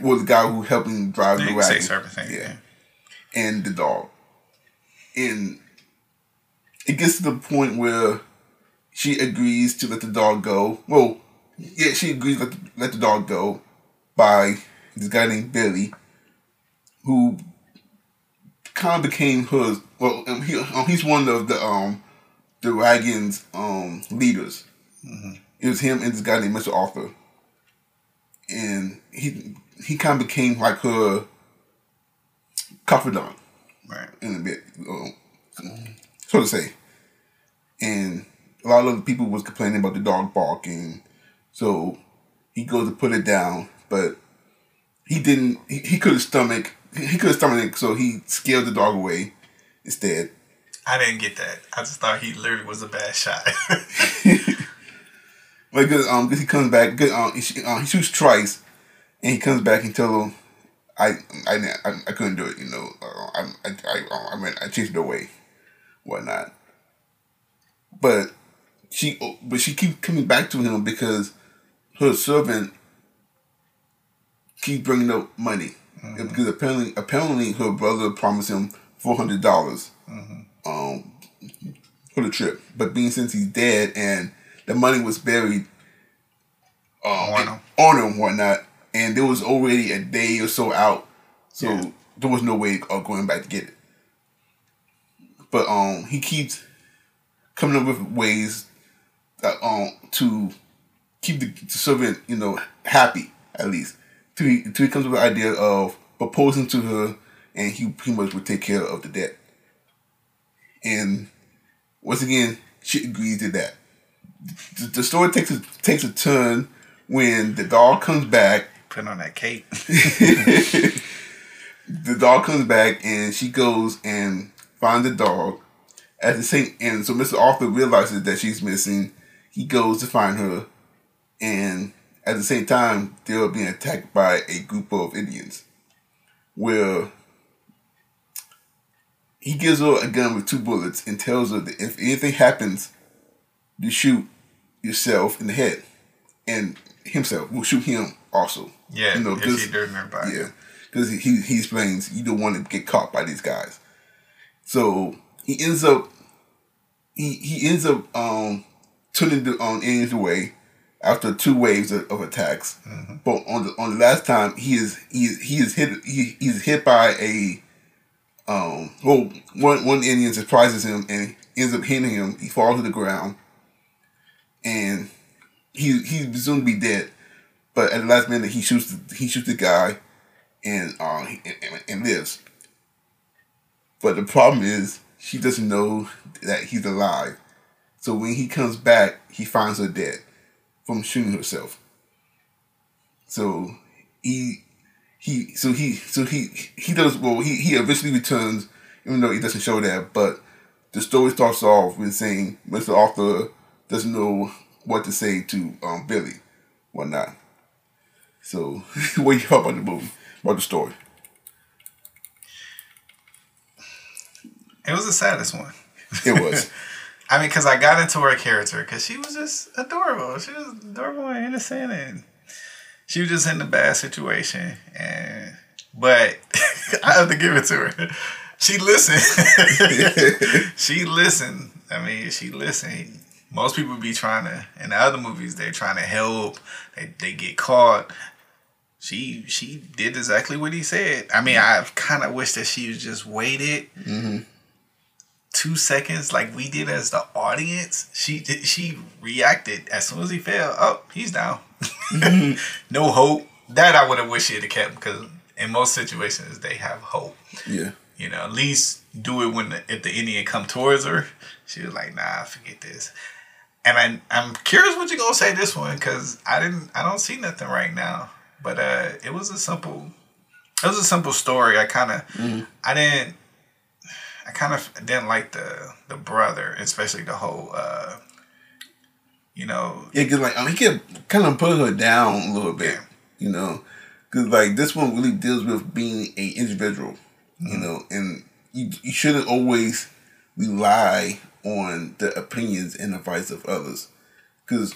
[SPEAKER 1] Well, the guy who helped him drive
[SPEAKER 2] You
[SPEAKER 1] the wagon.
[SPEAKER 2] servant thing.
[SPEAKER 1] Yeah. And the dog. And it gets to the point where she agrees to let the dog go. Well, yeah, she agrees to let the, let the dog go by this guy named Billy, who kind of became her. Well, um, he, um, he's one of the um the Wagons um leaders. It was him and this guy named Mr. Arthur, and he he kind of became like her confidant
[SPEAKER 2] Right.
[SPEAKER 1] in a bit, um, so to say. And a lot of the people was complaining about the dog barking, so he goes to put it down, but he didn't. He, he could have stomach. He could have stomach it, so he scared the dog away instead.
[SPEAKER 2] I didn't get that. I just thought he literally was a bad shot.
[SPEAKER 1] Like, cause, um, cause he comes back. Cause, um, he, uh, he shoots twice, and he comes back and tells him, "I, I, I, I couldn't do it. You know, uh, I, I, I, I mean, I chased it away, whatnot." But she, but she keeps coming back to him because her servant keeps bringing up money because apparently, apparently, her brother promised him four hundred dollars, um, for the trip. But being since he's dead and the money was buried um,
[SPEAKER 2] On him.
[SPEAKER 1] on him, whatnot, and there was already a day or so out, so
[SPEAKER 2] Yeah.
[SPEAKER 1] there was no way of going back to get it. But um, he keeps coming up with ways that, um to keep the, the servant, you know, happy at least. Till he, till he comes with the idea of proposing to her, and he pretty much would take care of the debt. And once again, she agrees to that. The, the story takes a takes a turn when the dog comes back.
[SPEAKER 2] Put on that cape.
[SPEAKER 1] The dog comes back, and she goes and finds the dog. At the same, and so Mr. Arthur realizes that she's missing. He goes to find her, and at the same time, they're being attacked by a group of Indians. Where he gives her a gun with two bullets and tells her that if anything happens, you shoot yourself in the head, and himself will shoot him also.
[SPEAKER 2] Yeah,
[SPEAKER 1] you know,
[SPEAKER 2] if
[SPEAKER 1] 'cause-
[SPEAKER 2] she dirty everybody.
[SPEAKER 1] yeah, because he he explains you don't want to get caught by these guys. So he ends up he he ends up um turning the um, Indians away after two waves of, of attacks. But on the on the last time he is he is he is hit he he's hit by a um well one one Indian surprises him and ends up hitting him. He falls to the ground and he he's presumed to be dead. But at the last minute, he shoots the, he shoots the guy, and uh, and, and lives. But the problem is she doesn't know that he's alive. So when he comes back, he finds her dead from shooting herself. So he he so he so he he does well. He he eventually returns, even though he doesn't show that. But the story starts off with saying Mr. Arthur doesn't know what to say to um, Billy, whatnot. So, what do you thought about the movie, about the story?
[SPEAKER 2] It was the saddest one.
[SPEAKER 1] It was.
[SPEAKER 2] I mean, because I got into her character because she was just adorable. She was adorable and innocent, and she was just in a bad situation. And but I have to give it to her. She listened. she listened. I mean, she listened. Most people be trying to in the other movies they're trying to help. They they get caught. She she did exactly what he said. I mean, I kind of wish that she was just waited mm-hmm. Two seconds like we did as the audience she she reacted. As soon as he fell oh he's down. No hope. That i would have wished she'd have kept because in most situations they have hope.
[SPEAKER 1] Yeah.
[SPEAKER 2] you know at least do it when the, if the indian come towards her. She was like nah forget this. And I, i'm curious what you're gonna say this one because i didn't i don't see nothing right now. But uh it was a simple it was a simple story. I kind of i didn't I kind of didn't like the the brother, especially the whole, uh, you know,
[SPEAKER 1] Yeah, cause like I mean, he kept kind of putting her down a little bit,
[SPEAKER 2] Yeah.
[SPEAKER 1] you know, because like this one really deals with being a individual, you know, and you you shouldn't always rely on the opinions and advice of others, because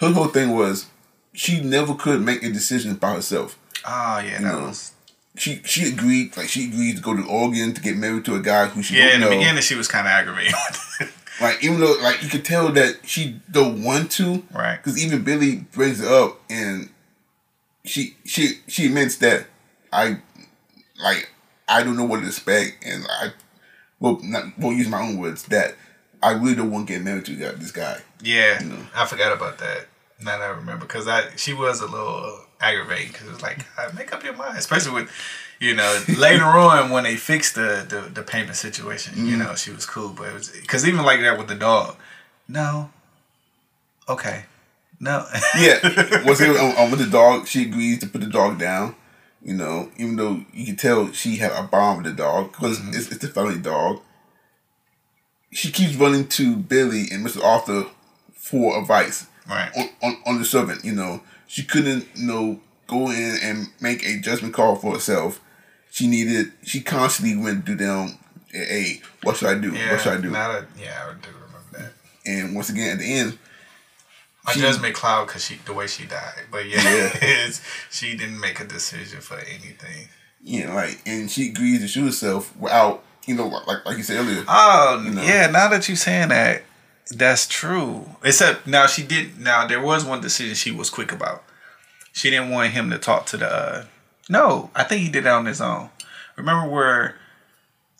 [SPEAKER 1] her whole thing was she never could make a decision by herself.
[SPEAKER 2] oh yeah, that
[SPEAKER 1] know,
[SPEAKER 2] was
[SPEAKER 1] She she agreed like she agreed to go to Oregon to get married to a guy who she
[SPEAKER 2] yeah. In the
[SPEAKER 1] know.
[SPEAKER 2] beginning, she was kind of aggravated,
[SPEAKER 1] Like even though like you could tell that she don't want to,
[SPEAKER 2] right?
[SPEAKER 1] because even Billy brings it up and she she she admits that I like I don't know what to expect, and I well not won't use my own words that I really don't want to get married to this guy.
[SPEAKER 2] Yeah, I forgot about that. Now that I remember, because I she was a little uh, aggravating because it was like, "Uh, make up your mind, especially with you know later on when they fixed the the, the payment situation. You
[SPEAKER 1] Mm-hmm.
[SPEAKER 2] know, she was cool, but it was because even like that with the dog, no, okay, no,
[SPEAKER 1] Yeah, was it um, um, with the dog? She agrees to put the dog down. You know, even though you can tell she had a bond with the dog because
[SPEAKER 2] Mm-hmm.
[SPEAKER 1] it's, it's the family dog. She keeps running to Billy and Mr. Arthur for advice
[SPEAKER 2] right,
[SPEAKER 1] on, on, on the servant. You know, she couldn't, you know, go in and make a judgment call for herself. She needed. She constantly went to them. Hey, what should I do?
[SPEAKER 2] yeah,
[SPEAKER 1] what should I do?
[SPEAKER 2] That, yeah, I do remember that.
[SPEAKER 1] And once again, at the end,
[SPEAKER 2] My
[SPEAKER 1] She-
[SPEAKER 2] judgment cloud because she the way she died, but yeah,
[SPEAKER 1] Yeah.
[SPEAKER 2] it's, she didn't make a decision for anything.
[SPEAKER 1] you know, like, and she agrees to shoot herself without, you know, like like you said earlier.
[SPEAKER 2] Oh
[SPEAKER 1] know?
[SPEAKER 2] yeah, now that you're saying that, that's true. Except now she did. Now there was one decision she was quick about. She didn't want him to talk to the. Uh, no, I think he did it on his own. Remember where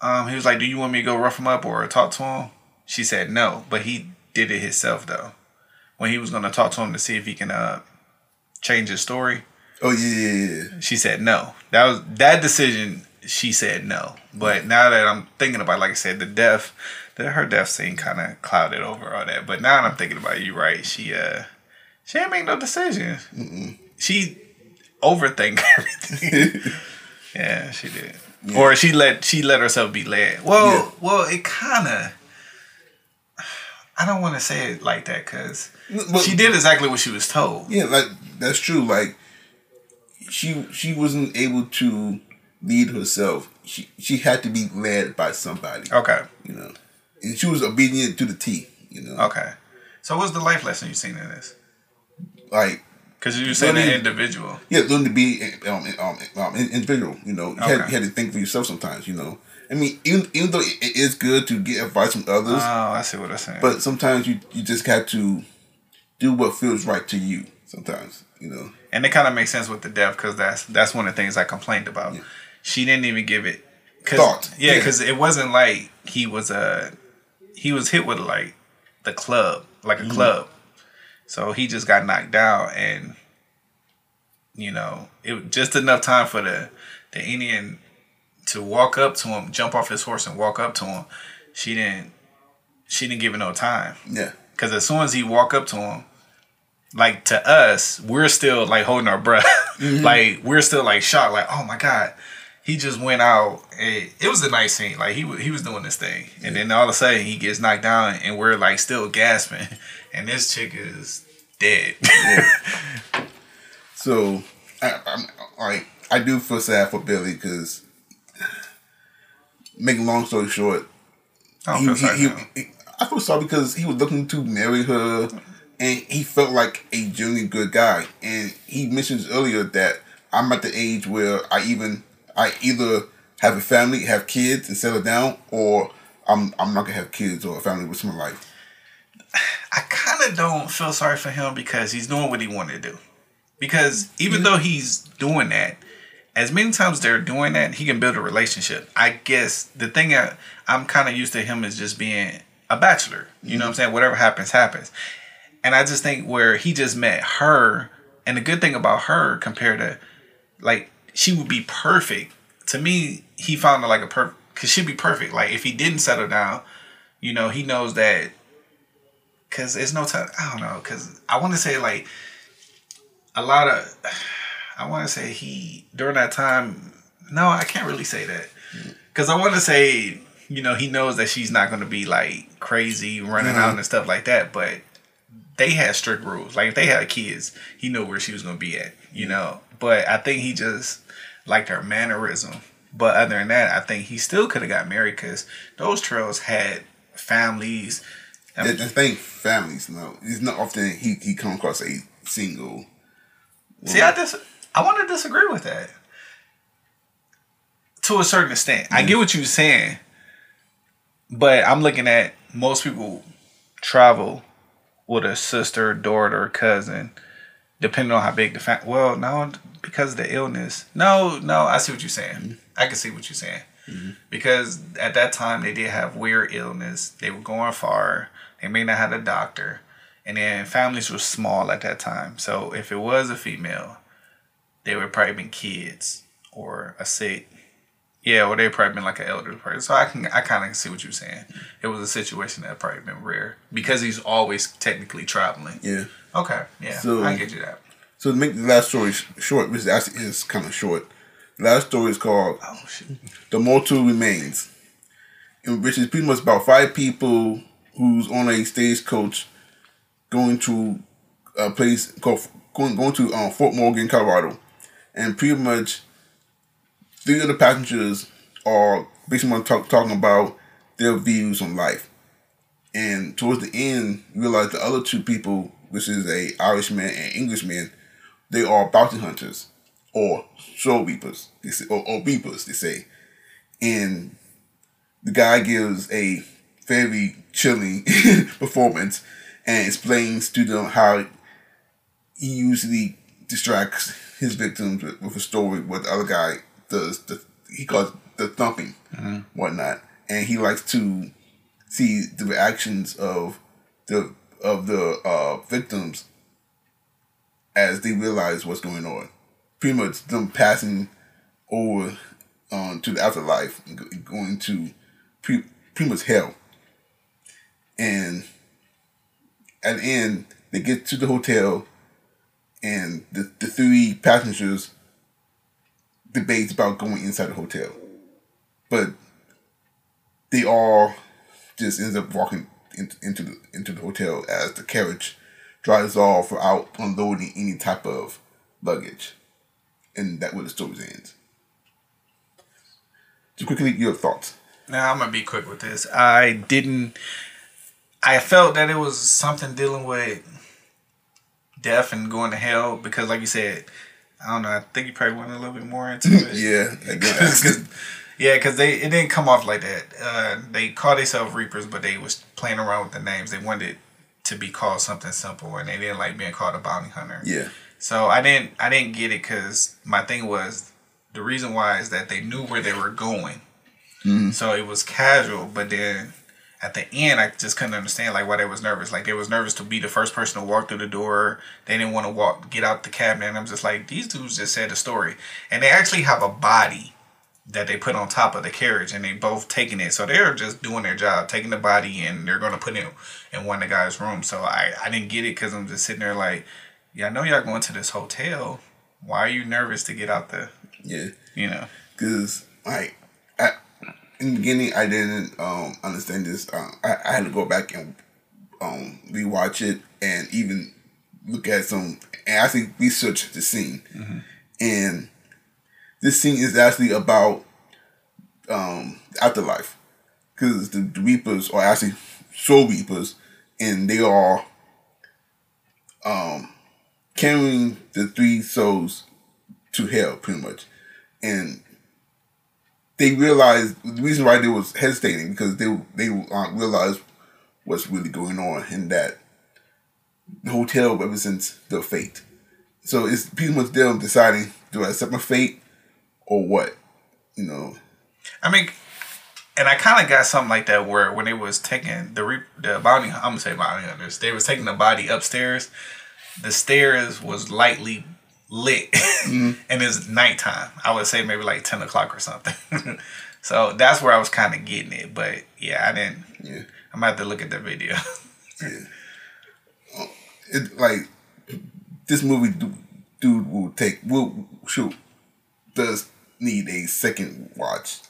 [SPEAKER 2] um, he was like, "Do you want me to go rough him up or talk to him?" She said no, but he did it himself though. When he was going to talk to him to see if he can uh, change his story,
[SPEAKER 1] Oh yeah, yeah, yeah.
[SPEAKER 2] she said no. That was that decision. She said no. But now that I'm thinking about, it, like I said, the death, the her death scene kind of clouded over all that. But now that I'm thinking about, you right. She uh, she ain't make no decisions. She overthink everything. yeah, she did. Or she let she let herself be led. Well,
[SPEAKER 1] Yeah.
[SPEAKER 2] well, it kind of. I don't want to say it like that because she did exactly what she was told.
[SPEAKER 1] Yeah, like that's true. Like she she wasn't able to lead herself. She she had to be led by somebody.
[SPEAKER 2] Okay.
[SPEAKER 1] You know, and she was obedient to the T. You know,
[SPEAKER 2] Okay. So what's the life lesson you've seen in this?
[SPEAKER 1] like
[SPEAKER 2] Because you're saying an individual.
[SPEAKER 1] yeah, learn to be um, um, um, individual. You know, you, had, you had to think for yourself sometimes. You know, I mean, even even though it, is good to get advice from others,
[SPEAKER 2] Oh, I see what I'm saying.
[SPEAKER 1] but sometimes you you just have to do what feels right to you. Sometimes, you know.
[SPEAKER 2] and it kind of makes sense with the death because that's that's one of the things I complained about. She didn't even give it cause,
[SPEAKER 1] Thought.
[SPEAKER 2] Yeah,
[SPEAKER 1] Yeah.
[SPEAKER 2] because it wasn't like he was a he was hit with like the club, like a
[SPEAKER 1] Mm-hmm.
[SPEAKER 2] club. So he just got knocked down, and you know it was just enough time for the the Indian to walk up to him, jump off his horse, and walk up to him. She didn't. She didn't give it no time.
[SPEAKER 1] Yeah.
[SPEAKER 2] Because as soon as he walk up to him, like to us, we're still like holding our breath. like we're still like shocked. Like oh my god, he just went out. And it was a nice scene. Like he wa- he was doing this thing, and then all of a sudden he gets knocked down, and we're like still gasping, and this chick is dead.
[SPEAKER 1] So, I, I'm like, I do feel sad for Billy because, making long story short,
[SPEAKER 2] I
[SPEAKER 1] he,
[SPEAKER 2] feel
[SPEAKER 1] he,
[SPEAKER 2] sorry
[SPEAKER 1] he, he- I feel sorry because he was looking to marry her, and he felt like a genuinely good guy. And he mentions earlier that I'm at the age where I even I either have a family, have kids, and settle down, or I'm I'm not gonna have kids or a family with my life.
[SPEAKER 2] I kind of don't feel sorry for him because he's doing what he wanted to do. Because even though he's doing that, as many times they're doing that, he can build a relationship. I guess the thing I, I'm kind of used to him is just being a bachelor. You know what I'm mm-hmm. saying? Whatever happens, happens. And I just think where he just met her, and the good thing about her compared to, like, she would be perfect. To me, he found her like a perfect, because she'd be perfect. Like, if he didn't settle down, you know, he knows that because there's no time. I don't know. Because I want to say like a lot of. I want to say he during that time. No, I can't really say that mm. because I want to say you know he knows that she's not going to be like crazy running out mm-hmm. and stuff like that. But they had strict rules. Like if they had kids, he knew where she was going to be at. You mm. know. But I think he just liked her mannerism. But other than that, I think he still could have got married because those trails had families.
[SPEAKER 1] The, the thing, families, no, it's not often he he come across a single.
[SPEAKER 2] See, I dis- I want to disagree with that to a certain extent. I get what you're saying, but I'm looking at most people travel with a sister, daughter, cousin, depending on how big the fam. Well, no, because of the illness. No, no, I see what you're saying.
[SPEAKER 1] Mm-hmm.
[SPEAKER 2] I can see what you're saying. Because at that time they did have weird illness. They were going far. They may not have a doctor, and then families were small at that time. So if it was a female, they would probably been kids or a sick. Yeah, or they probably been like an elderly person. So I can I kind of see what you're saying. It was a situation that probably been rare because he's always technically traveling.
[SPEAKER 1] Yeah.
[SPEAKER 2] Okay, yeah,
[SPEAKER 1] So-
[SPEAKER 2] I get you that.
[SPEAKER 1] So to make the last story short, which actually is kind of short, the last story is called
[SPEAKER 2] Oh shit.
[SPEAKER 1] The Mortal Remains, in which is pretty much about five people who's on a stagecoach going to a place called going going to um, Fort Morgan, Colorado, and pretty much three of the passengers are basically talk, talking about their views on life, and towards the end, you realize the other two people, which is a Irishman and Englishman, they are bounty hunters or soul reapers, they say, or, or reapers, they say. And the guy gives a very chilling performance and explains to them how he usually distracts his victims with, with a story what the other guy does the he calls the thumping mm-hmm. whatnot and he likes to see the reactions of the of the uh, victims as they realize what's going on. Pretty much them passing over um, to the afterlife going to pre- pretty much hell. And at the end they get to the hotel and the, the three passengers debate about going inside the hotel. But they all just ends up walking in, into the into the hotel as the carriage drives off without unloading any type of luggage and that where the story ends so quickly your thoughts
[SPEAKER 2] Now I'm gonna be quick with this. I didn't. I felt that it was something dealing with death and going to hell because, like you said, I don't know. I think you probably went a little bit more into it.
[SPEAKER 1] yeah again,
[SPEAKER 2] Yeah, because they it didn't come off like that. Uh, they called themselves Reapers, but they was playing around with the names. They wanted to be called something simple, and they didn't like being called a bounty hunter.
[SPEAKER 1] yeah
[SPEAKER 2] So I didn't I didn't get it because my thing was the reason why is that they knew where they were going. So it was casual, but then at the end I just couldn't understand like why they was nervous. Like they was nervous to be the first person to walk through the door. They didn't want to walk get out the cabinet. And I'm just like these dudes just said a story, and they actually have a body that they put on top of the carriage, and they both taking it. So they're just doing their job, taking the body, and they're gonna put it in one of the guys' room. So I I didn't get it because I'm just sitting there like, yeah, I know y'all going to this hotel. Why are you nervous to get out the,
[SPEAKER 1] yeah
[SPEAKER 2] you know?
[SPEAKER 1] because like I, in the beginning I didn't um, understand this. Uh, I, I had to go back and um, rewatch it and even look at some and actually research the scene. And this scene is actually about um, afterlife because the, the Reapers are actually soul Reapers and they are um, carrying the three souls to hell pretty much and they realized the reason why they was hesitating because they they uh, realized what's really going on and that the hotel represents their fate. So it's pretty much them deciding do I accept my fate or what, you know.
[SPEAKER 2] I mean, and I kind of got something like that where when they was taking the re- the bounty, I'm gonna say bounty hunters, they was taking the body upstairs. The stairs was lightly lit, mm-hmm. and it's nighttime. I would say maybe like ten o'clock or something. so that's where I was kind of getting it. But yeah, I didn't.
[SPEAKER 1] Yeah.
[SPEAKER 2] I'm gonna have to look at the video.
[SPEAKER 1] yeah, It like this movie du- dude will take will shoot does need a second watch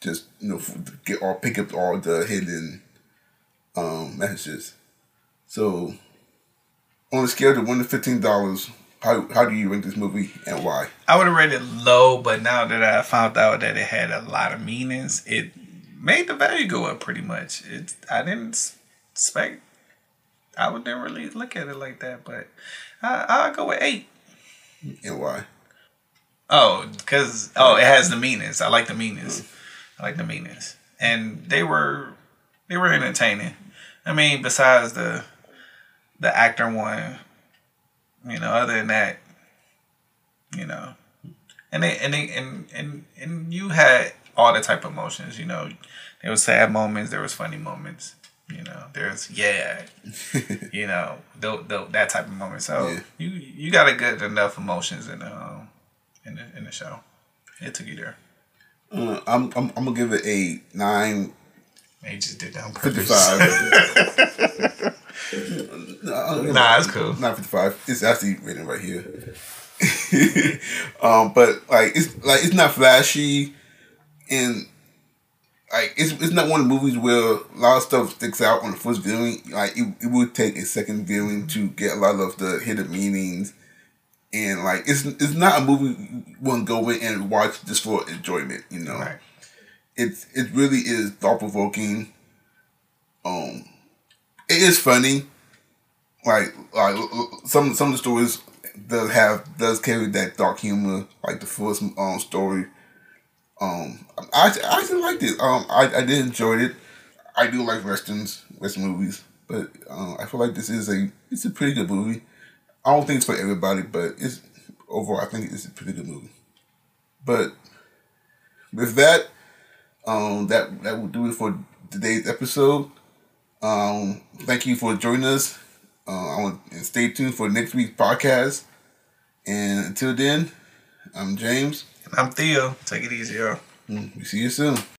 [SPEAKER 1] just you know get or pick up all the hidden um messages. So on a scale of one to fifteen dollars, how how do you rank this movie and why?
[SPEAKER 2] I would have rated low, but now that I found out that it had a lot of meanings, it made the value go up pretty much. It I didn't expect. I would never really look at it like that, but I I'll go with eight.
[SPEAKER 1] And why?
[SPEAKER 2] Oh, because oh, it has the meanings. I like the meanings. I like the meanings, and they were they were entertaining. I mean, besides the the actor one, You know, other than that, you know, and they, and they, and and and you had all the type of emotions. You know, there was sad moments, there was funny moments. You know, there's yeah, you know, th- th- that type of moment. So
[SPEAKER 1] Yeah.
[SPEAKER 2] you you got a good enough emotions in the um, in the in the show. It took you there.
[SPEAKER 1] Uh, I'm, I'm I'm gonna give it a nine
[SPEAKER 2] They just did that on
[SPEAKER 1] fifty
[SPEAKER 2] purpose.
[SPEAKER 1] five.
[SPEAKER 2] Nah, it's cool.
[SPEAKER 1] Nine fifty five. It's actually written right here. um, but like it's like it's not flashy, and like it's it's not one of the movies where a lot of stuff sticks out on the first viewing. Like it, it would take a second viewing to get a lot of the hidden meanings, and like it's it's not a movie one go in and watch just for enjoyment. You know,
[SPEAKER 2] Right.
[SPEAKER 1] it's it really is thought provoking. Um, it is funny. Like like some some of the stories does have does carry that dark humor. Like the first um story. Um, I I actually liked it. Um, I I did enjoy it. I do like westerns, western movies, but um, I feel like this is a it's a pretty good movie. I don't think it's for everybody, but it's overall I think it's a pretty good movie. But with that, um, that that will do it for today's episode. Um, thank you for joining us. Uh, I want and stay tuned for next week's podcast. And until then, I'm James.
[SPEAKER 2] And I'm Theo. Take it easy, y'all.
[SPEAKER 1] We see you soon.